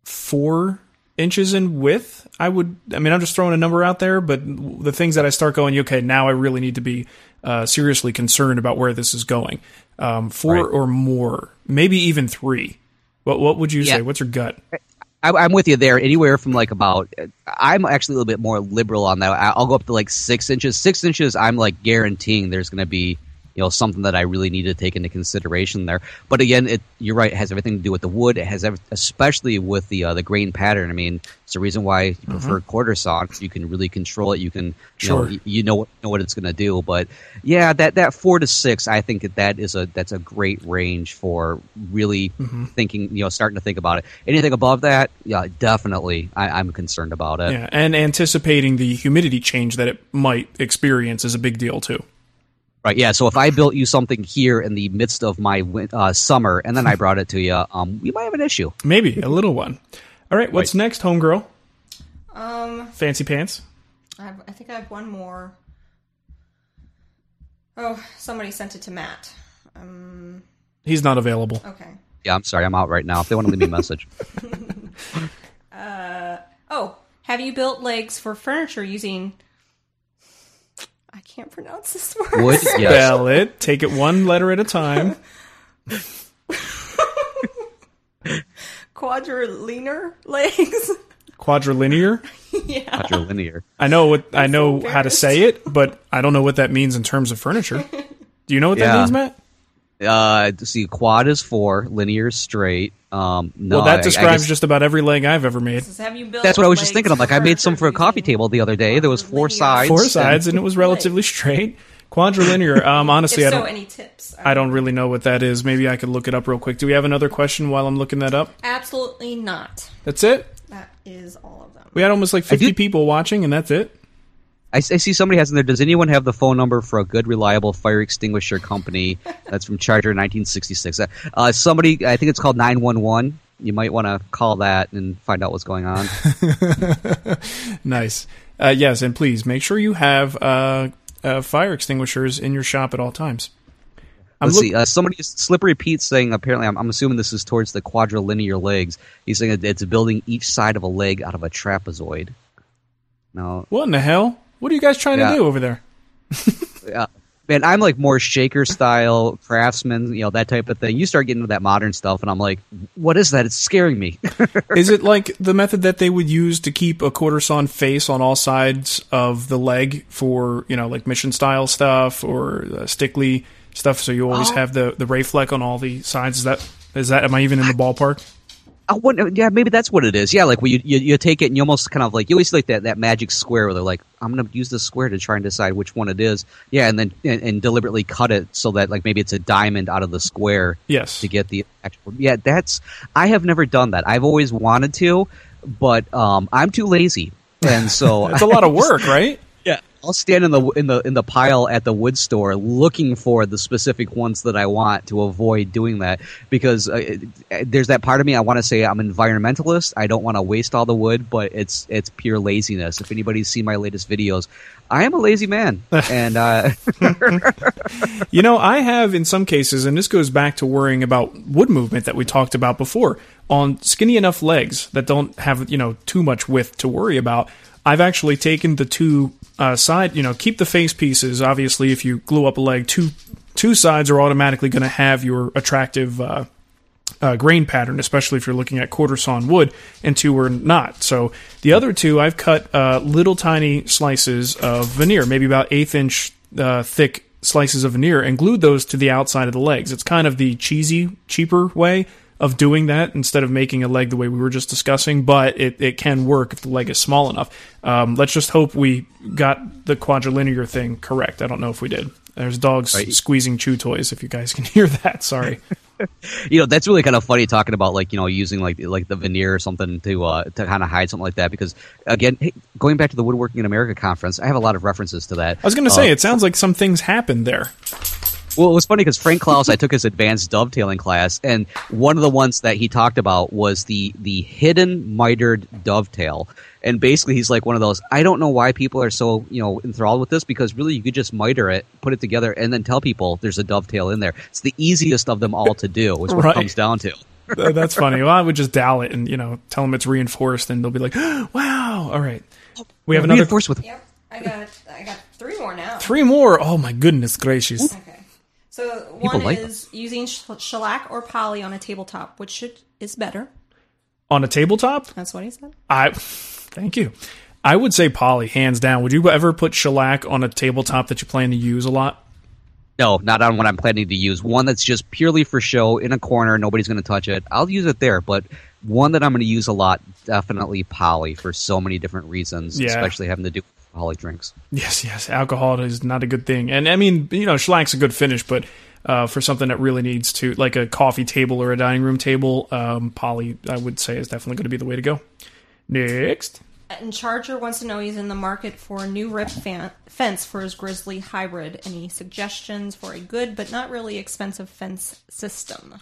four inches in width. I would, I mean, I'm just throwing a number out there, but the things that I start going, okay, now I really need to be uh, seriously concerned about where this is going. Um, four right. or more, maybe even three. What What would you yeah. say? What's your gut? I, am with you there. Anywhere from like about, I'm actually a little bit more liberal on that. I'll go up to like six inches. Six inches, I'm like guaranteeing there's going to be you know something that I really need to take into consideration there. But again, it you're right. It has everything to do with the wood. It has every, especially with the uh, the grain pattern. I mean, it's the reason why you prefer mm-hmm. quarter saw. You can really control it. You can you sure. know you know know what it's going to do. But yeah, that that four to six, I think that that is a that's a great range for really mm-hmm. thinking. You know, starting to think about it. Anything above that, yeah, definitely, I, I'm concerned about it. Yeah, and anticipating the humidity change that it might experience is a big deal too. Right. Yeah. So if I built you something here in the midst of my uh, summer and then I brought it to you, um, we might have an issue. Maybe a little one. All right. What's right. next, homegirl? Um, fancy pants. I, have, I think I have one more. Oh, somebody sent it to Matt. Um, He's not available. Okay. Yeah, I'm sorry. I'm out right now. If they want to leave me a message. uh, oh, have you built legs for furniture using I can't pronounce this word. Would yes. spell it. Take it one letter at a time. Quadrilinear legs. Quadrilinear. yeah. Quadrilinear. I know what I know how to say it, but I don't know what that means in terms of furniture. Do you know what yeah. that means, Matt? Uh, see, quad is four, linear is straight. Um, no, well, that describes I, I guess, just about every leg I've ever made. That's what I was just thinking. I'm like, I made some for a coffee table the other day. There was four sides, four sides, and, and it was relatively straight. Quadrilinear. Um, honestly, if I don't. Any tips? I don't really know what that is. Maybe I could look it up real quick. Do we have another question while I'm looking that up? Absolutely not. That's it. That is all of them. We had almost like 50 people watching, and that's it. I, I, see somebody has in there. Does anyone have the phone number for a good, reliable fire extinguisher company? That's from Charger 1966. Uh, uh, somebody, I think it's called 911. You might want to call that and find out what's going on. nice. Uh, yes, and please make sure you have uh, uh, fire extinguishers in your shop at all times. I'm Let's look- see. Uh, somebody, Slippery Pete, saying apparently, I'm, I'm, assuming this is towards the quadrilinear legs. He's saying it's building each side of a leg out of a trapezoid. No. What in the hell? What are you guys trying yeah. to do over there? yeah. Man, I'm like more shaker style craftsman, you know, that type of thing. You start getting into that modern stuff, and I'm like, what is that? It's scaring me. is it like the method that they would use to keep a quarter sawn face on all sides of the leg for, you know, like mission style stuff or uh, Stickley stuff? So you always oh. have the, the ray fleck on all the sides. Is that, is that, am I even in the ballpark? I wouldn't, yeah, maybe that's what it is. Yeah, like when you, you, you take it and you almost kind of like you always like that, that magic square where they're like, I'm going to use this square to try and decide which one it is. Yeah, and then and, and, deliberately cut it so that like maybe it's a diamond out of the square. Yes, to get the actual. Yeah, that's I have never done that. I've always wanted to, but um, I'm too lazy, and so it's a lot of work, right? I'll stand in the in the in the pile at the wood store looking for the specific ones that I want to avoid doing that because uh, there's that part of me I want to say I'm an environmentalist. I don't want to waste all the wood, but it's it's pure laziness. If anybody's seen my latest videos, I am a lazy man, and uh... you know I have in some cases, and this goes back to worrying about wood movement that we talked about before on skinny enough legs that don't have you know too much width to worry about. I've actually taken the two uh, side, you know, keep the face pieces. Obviously, if you glue up a leg, two two sides are automatically going to have your attractive uh, uh, grain pattern, especially if you're looking at quarter sawn wood, and two are not. So the other two, I've cut uh, little tiny slices of veneer, maybe about eighth inch uh, thick slices of veneer, and glued those to the outside of the legs. It's kind of the cheesy, cheaper way of doing that instead of making a leg the way we were just discussing, but it, it can work if the leg is small enough. Um, let's just hope we got the quadrilinear thing correct. I don't know if we did. There's dogs Right. squeezing chew toys. If you guys can hear that, sorry. you know that's really kind of funny talking about like you know using like like the veneer or something to uh to kind of hide something like that because again hey, going back to the woodworking in america conference i have a lot of references to that I was going to say, Uh, it sounds like some things happened there. Well it was funny because frank klausz i took his advanced dovetailing class and one of the ones that he talked about was the the hidden mitered dovetail and basically he's like one of those i don't know why people are so you know enthralled with this because really you could just miter it put it together and then tell people there's a dovetail in there it's the easiest of them all to do is what Right. it comes down to That's funny. Well, I would just dowel it and you know tell them it's reinforced, and they'll be like, "Wow, all right." We have another reinforced with Yep. I got I got three more now. three more. Oh my goodness gracious! Okay. So People one like is using shellac or poly on a tabletop, which should, is better. On a tabletop, That's what he said. I thank you. I would say poly, hands down. Would you ever put shellac on a tabletop that you plan to use a lot? No, not on what I'm planning to use. One that's just purely for show in a corner, nobody's going to touch it. I'll use it there, but one that I'm going to use a lot, definitely poly for so many different reasons, Yeah. especially having to do with poly drinks. Yes, yes. Alcohol is not a good thing, and I mean, you know, shellac's a good finish, but uh, for something that really needs to, like a coffee table or a dining room table, um, poly, I would say, is definitely going to be the way to go. Next. And Charger wants to know he's in the market for a new rip fan- fence for his Grizzly hybrid. Any suggestions for a good but not really expensive fence system?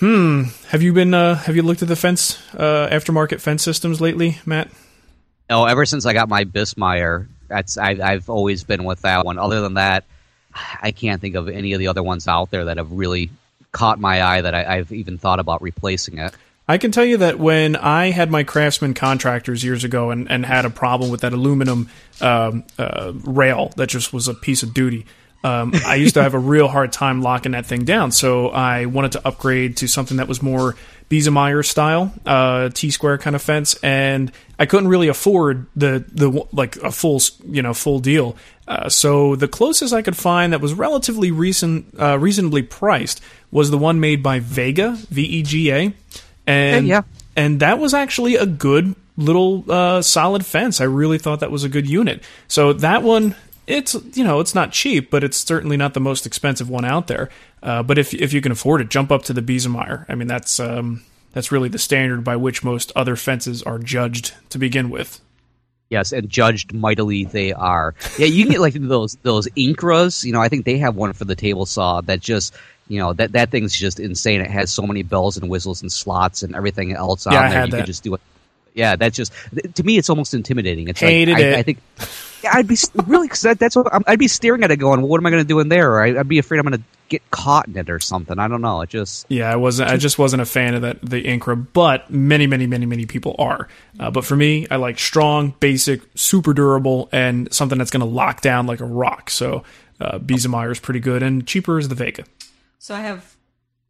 Hmm. Have you been? Uh, have you looked at the fence uh, aftermarket fence systems lately, Matt? No, ever since I got my Biesemeyer, that's I, I've always been with that one. Other than that, I can't think of any of the other ones out there that have really caught my eye that I, I've even thought about replacing it. I can tell you that when I had my Craftsman contractors years ago and, and had a problem with that aluminum um, uh, rail that just was a piece of duty, um, I used to have a real hard time locking that thing down. So I wanted to upgrade to something that was more Biesemeyer style, uh, T square kind of fence, and I couldn't really afford the the like a full you know full deal. Uh, so the closest I could find that was relatively recent, uh, reasonably priced was the one made by Vega, V E G A, and Yeah, yeah. and that was actually a good little uh, solid fence. I really thought that was a good unit. So that one, it's you know it's not cheap, but it's certainly not the most expensive one out there. Uh, but if if you can afford it, jump up to the Biesemeyer. I mean that's um, that's really the standard by which most other fences are judged to begin with. Yes, and judged mightily they are. Yeah, you can get like those those Incras. You know, I think they have one for the table saw that just you know that that thing's just insane. It has so many bells and whistles and slots and everything else on Yeah, I there. had you that. can just do it. Yeah, that's just to me. It's almost intimidating. It's Hated like it. I think yeah, I'd be really because that, that's what I'm, I'd be staring at it going. Well, what am I going to do in there? Or I, I'd be afraid I'm going to get caught in it or something. I don't know. It just Yeah, I wasn't. I just wasn't a fan of that the Incra, but many, many, many, many people are. Uh, but for me, I like strong, basic, super durable, and something that's going to lock down like a rock. So uh, Biesemeyer is pretty good, and cheaper is the Vega. So I have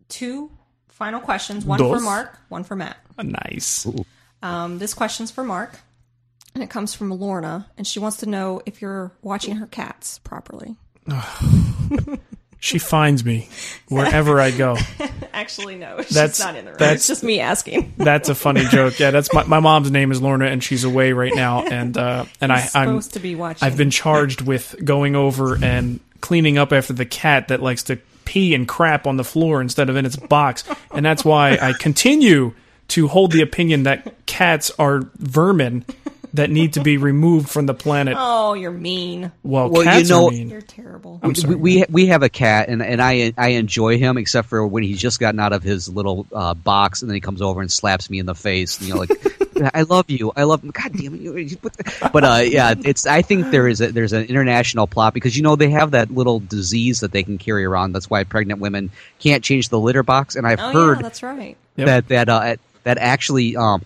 two final questions. One Dos. for Mark, one for Matt. Nice. Um, this question's for Mark, and it comes from Lorna, and she wants to know if you're watching her cats properly. She finds me wherever I go. Actually, no, she's That's- not in the room. that's- It's just me asking. That's a funny joke. Yeah, that's my, my mom's name is Lorna, and she's away right now. And uh, and I, I'm supposed to be watching. I've been charged with going over and cleaning up after the cat that likes to pee and crap on the floor instead of in its box, and that's why I continue to hold the opinion that cats are vermin that need to be removed from the planet. Oh, you're mean. Well, Well, you cats know- are mean. You're terrible. I'm sorry. we, we we have a cat and, and I I enjoy him except for when he's just gotten out of his little uh, box and then he comes over and slaps me in the face and you know like I love you I love God damn it you- you put the-" but uh yeah it's I think there is a, there's an international plot because you know they have that little disease that they can carry around that's why pregnant women can't change the litter box and I've Oh heard yeah, that's right. Yep. that that uh, that actually um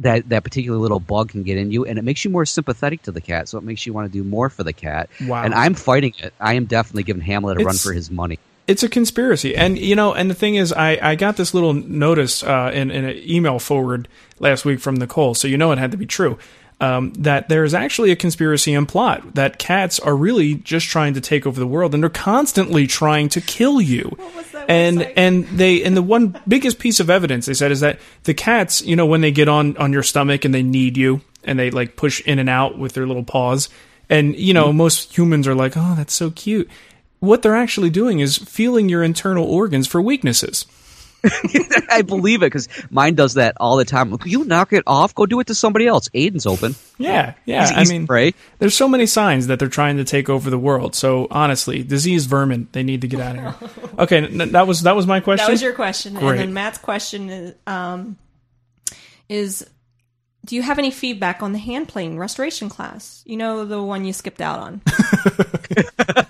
that that particular little bug can get in you and it makes you more sympathetic to the cat so it makes you want to do more for the cat. Wow. and i'm fighting it. I am definitely giving hamlet a run for his money. It's a conspiracy. And you know and the thing is i, I got this little notice uh, in, in an email forward last week from nicole so you know it had to be true um, that there's actually a conspiracy and plot that cats are really just trying to take over the world and they're constantly trying to kill you. and and they and the one biggest piece of evidence they said is that the cats, you know, when they get on on your stomach and they need you and they like push in and out with their little paws, and you know, most humans are like, "Oh, that's so cute." What they're actually doing is feeling your internal organs for weaknesses. I believe it because mine does that all the time. Look, You knock it off. Go do it to somebody else. Aiden's open. Yeah, yeah. He's I mean, to pray. there's so many signs that they're trying to take over the world. So honestly, disease vermin, they need to get out of here. Okay, n- that was that was my question. That was your question. Great. And then Matt's question is, um, is do you have any feedback on the hand plane restoration class? You know, the one you skipped out on.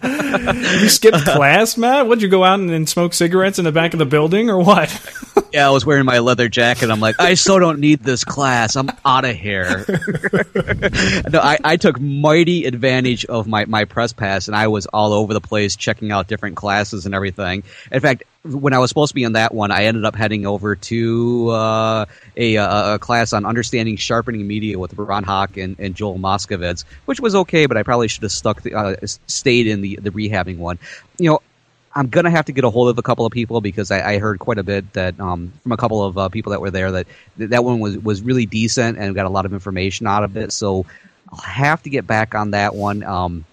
you skipped class, Matt? Would you go out and, and smoke cigarettes in the back of the building, or what? Yeah, I was wearing my leather jacket. I'm like, I so don't need this class. I'm out of here. no, I, I took mighty advantage of my, my press pass, and I was all over the place checking out different classes and everything. In fact, when I was supposed to be in that one, I ended up heading over to uh, a, a, a class on understanding sharpening media with Ron Hock and, and Joel Moskowitz, which was okay, but I probably should have stuck the, uh, stayed in the the rehabbing one. You know, I'm gonna have to get a hold of a couple of people because I, I heard quite a bit that um, from a couple of uh, people that were there that that that one was was really decent and got a lot of information out of it. So I'll have to get back on that one um,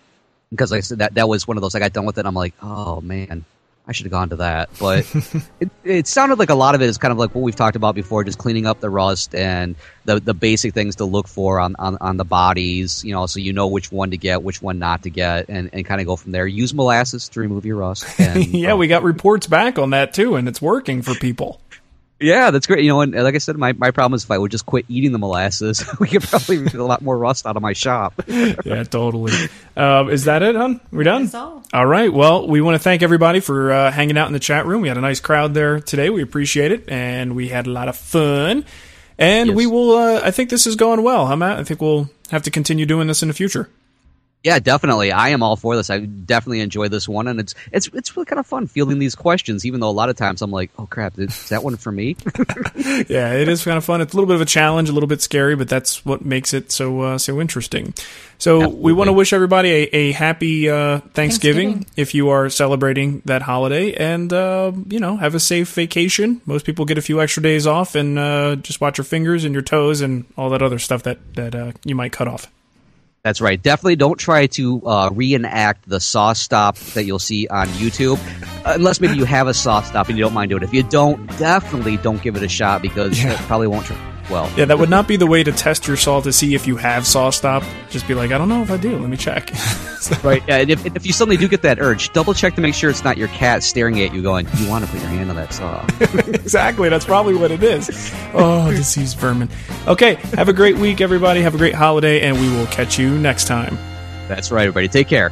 because like I said that that was one of those I got done with it. I'm like, oh man. I should have gone to that, but it, it sounded like a lot of it is kind of like what we've talked about before, just cleaning up the rust and the the basic things to look for on, on, on the bodies, you know, so you know which one to get, which one not to get, and, and kind of go from there. Use molasses to remove your rust. And, yeah, we got reports back on that too, and it's working for people. Yeah, that's great. You know, and like I said, my, my problem is if I would just quit eating the molasses, we could probably get a lot more rust out of my shop. yeah, totally. Um, is that it, hon? We're done? That's all. All right. Well, we want to thank everybody for uh, hanging out in the chat room. We had a nice crowd there today. We appreciate it, and we had a lot of fun. And we will. Uh, I think this is going well, huh, Matt? I think we'll have to continue doing this in the future. Yeah, definitely. I am all for this. I definitely enjoy this one, and it's it's it's really kind of fun fielding these questions. Even though a lot of times I'm like, oh crap, is that one for me? yeah, it is kind of fun. It's a little bit of a challenge, a little bit scary, but that's what makes it so uh, so interesting. So we want to wish everybody a, a happy uh, Thanksgiving, Thanksgiving. if you are celebrating that holiday, and uh, you know have a safe vacation. Most people get a few extra days off, and uh, just watch your fingers and your toes and all that other stuff that that uh, you might cut off. That's right. Definitely don't try to uh, reenact the SawStop that you'll see on YouTube, unless maybe you have a SawStop and you don't mind doing it. If you don't, definitely don't give it a shot because it probably won't turn well. Yeah, that would not be the way to test your saw to see if you have SawStop. Just be like, I don't know if I do. Let me check. Right. Yeah, and if, if you suddenly do get that urge, double check to make sure it's not your cat staring at you going, you want to put your hand on that saw. exactly. That's probably what it is. Oh, disease vermin. Okay. Have a great week, everybody. Have a great holiday, and we will catch you next time. That's right, everybody. Take care.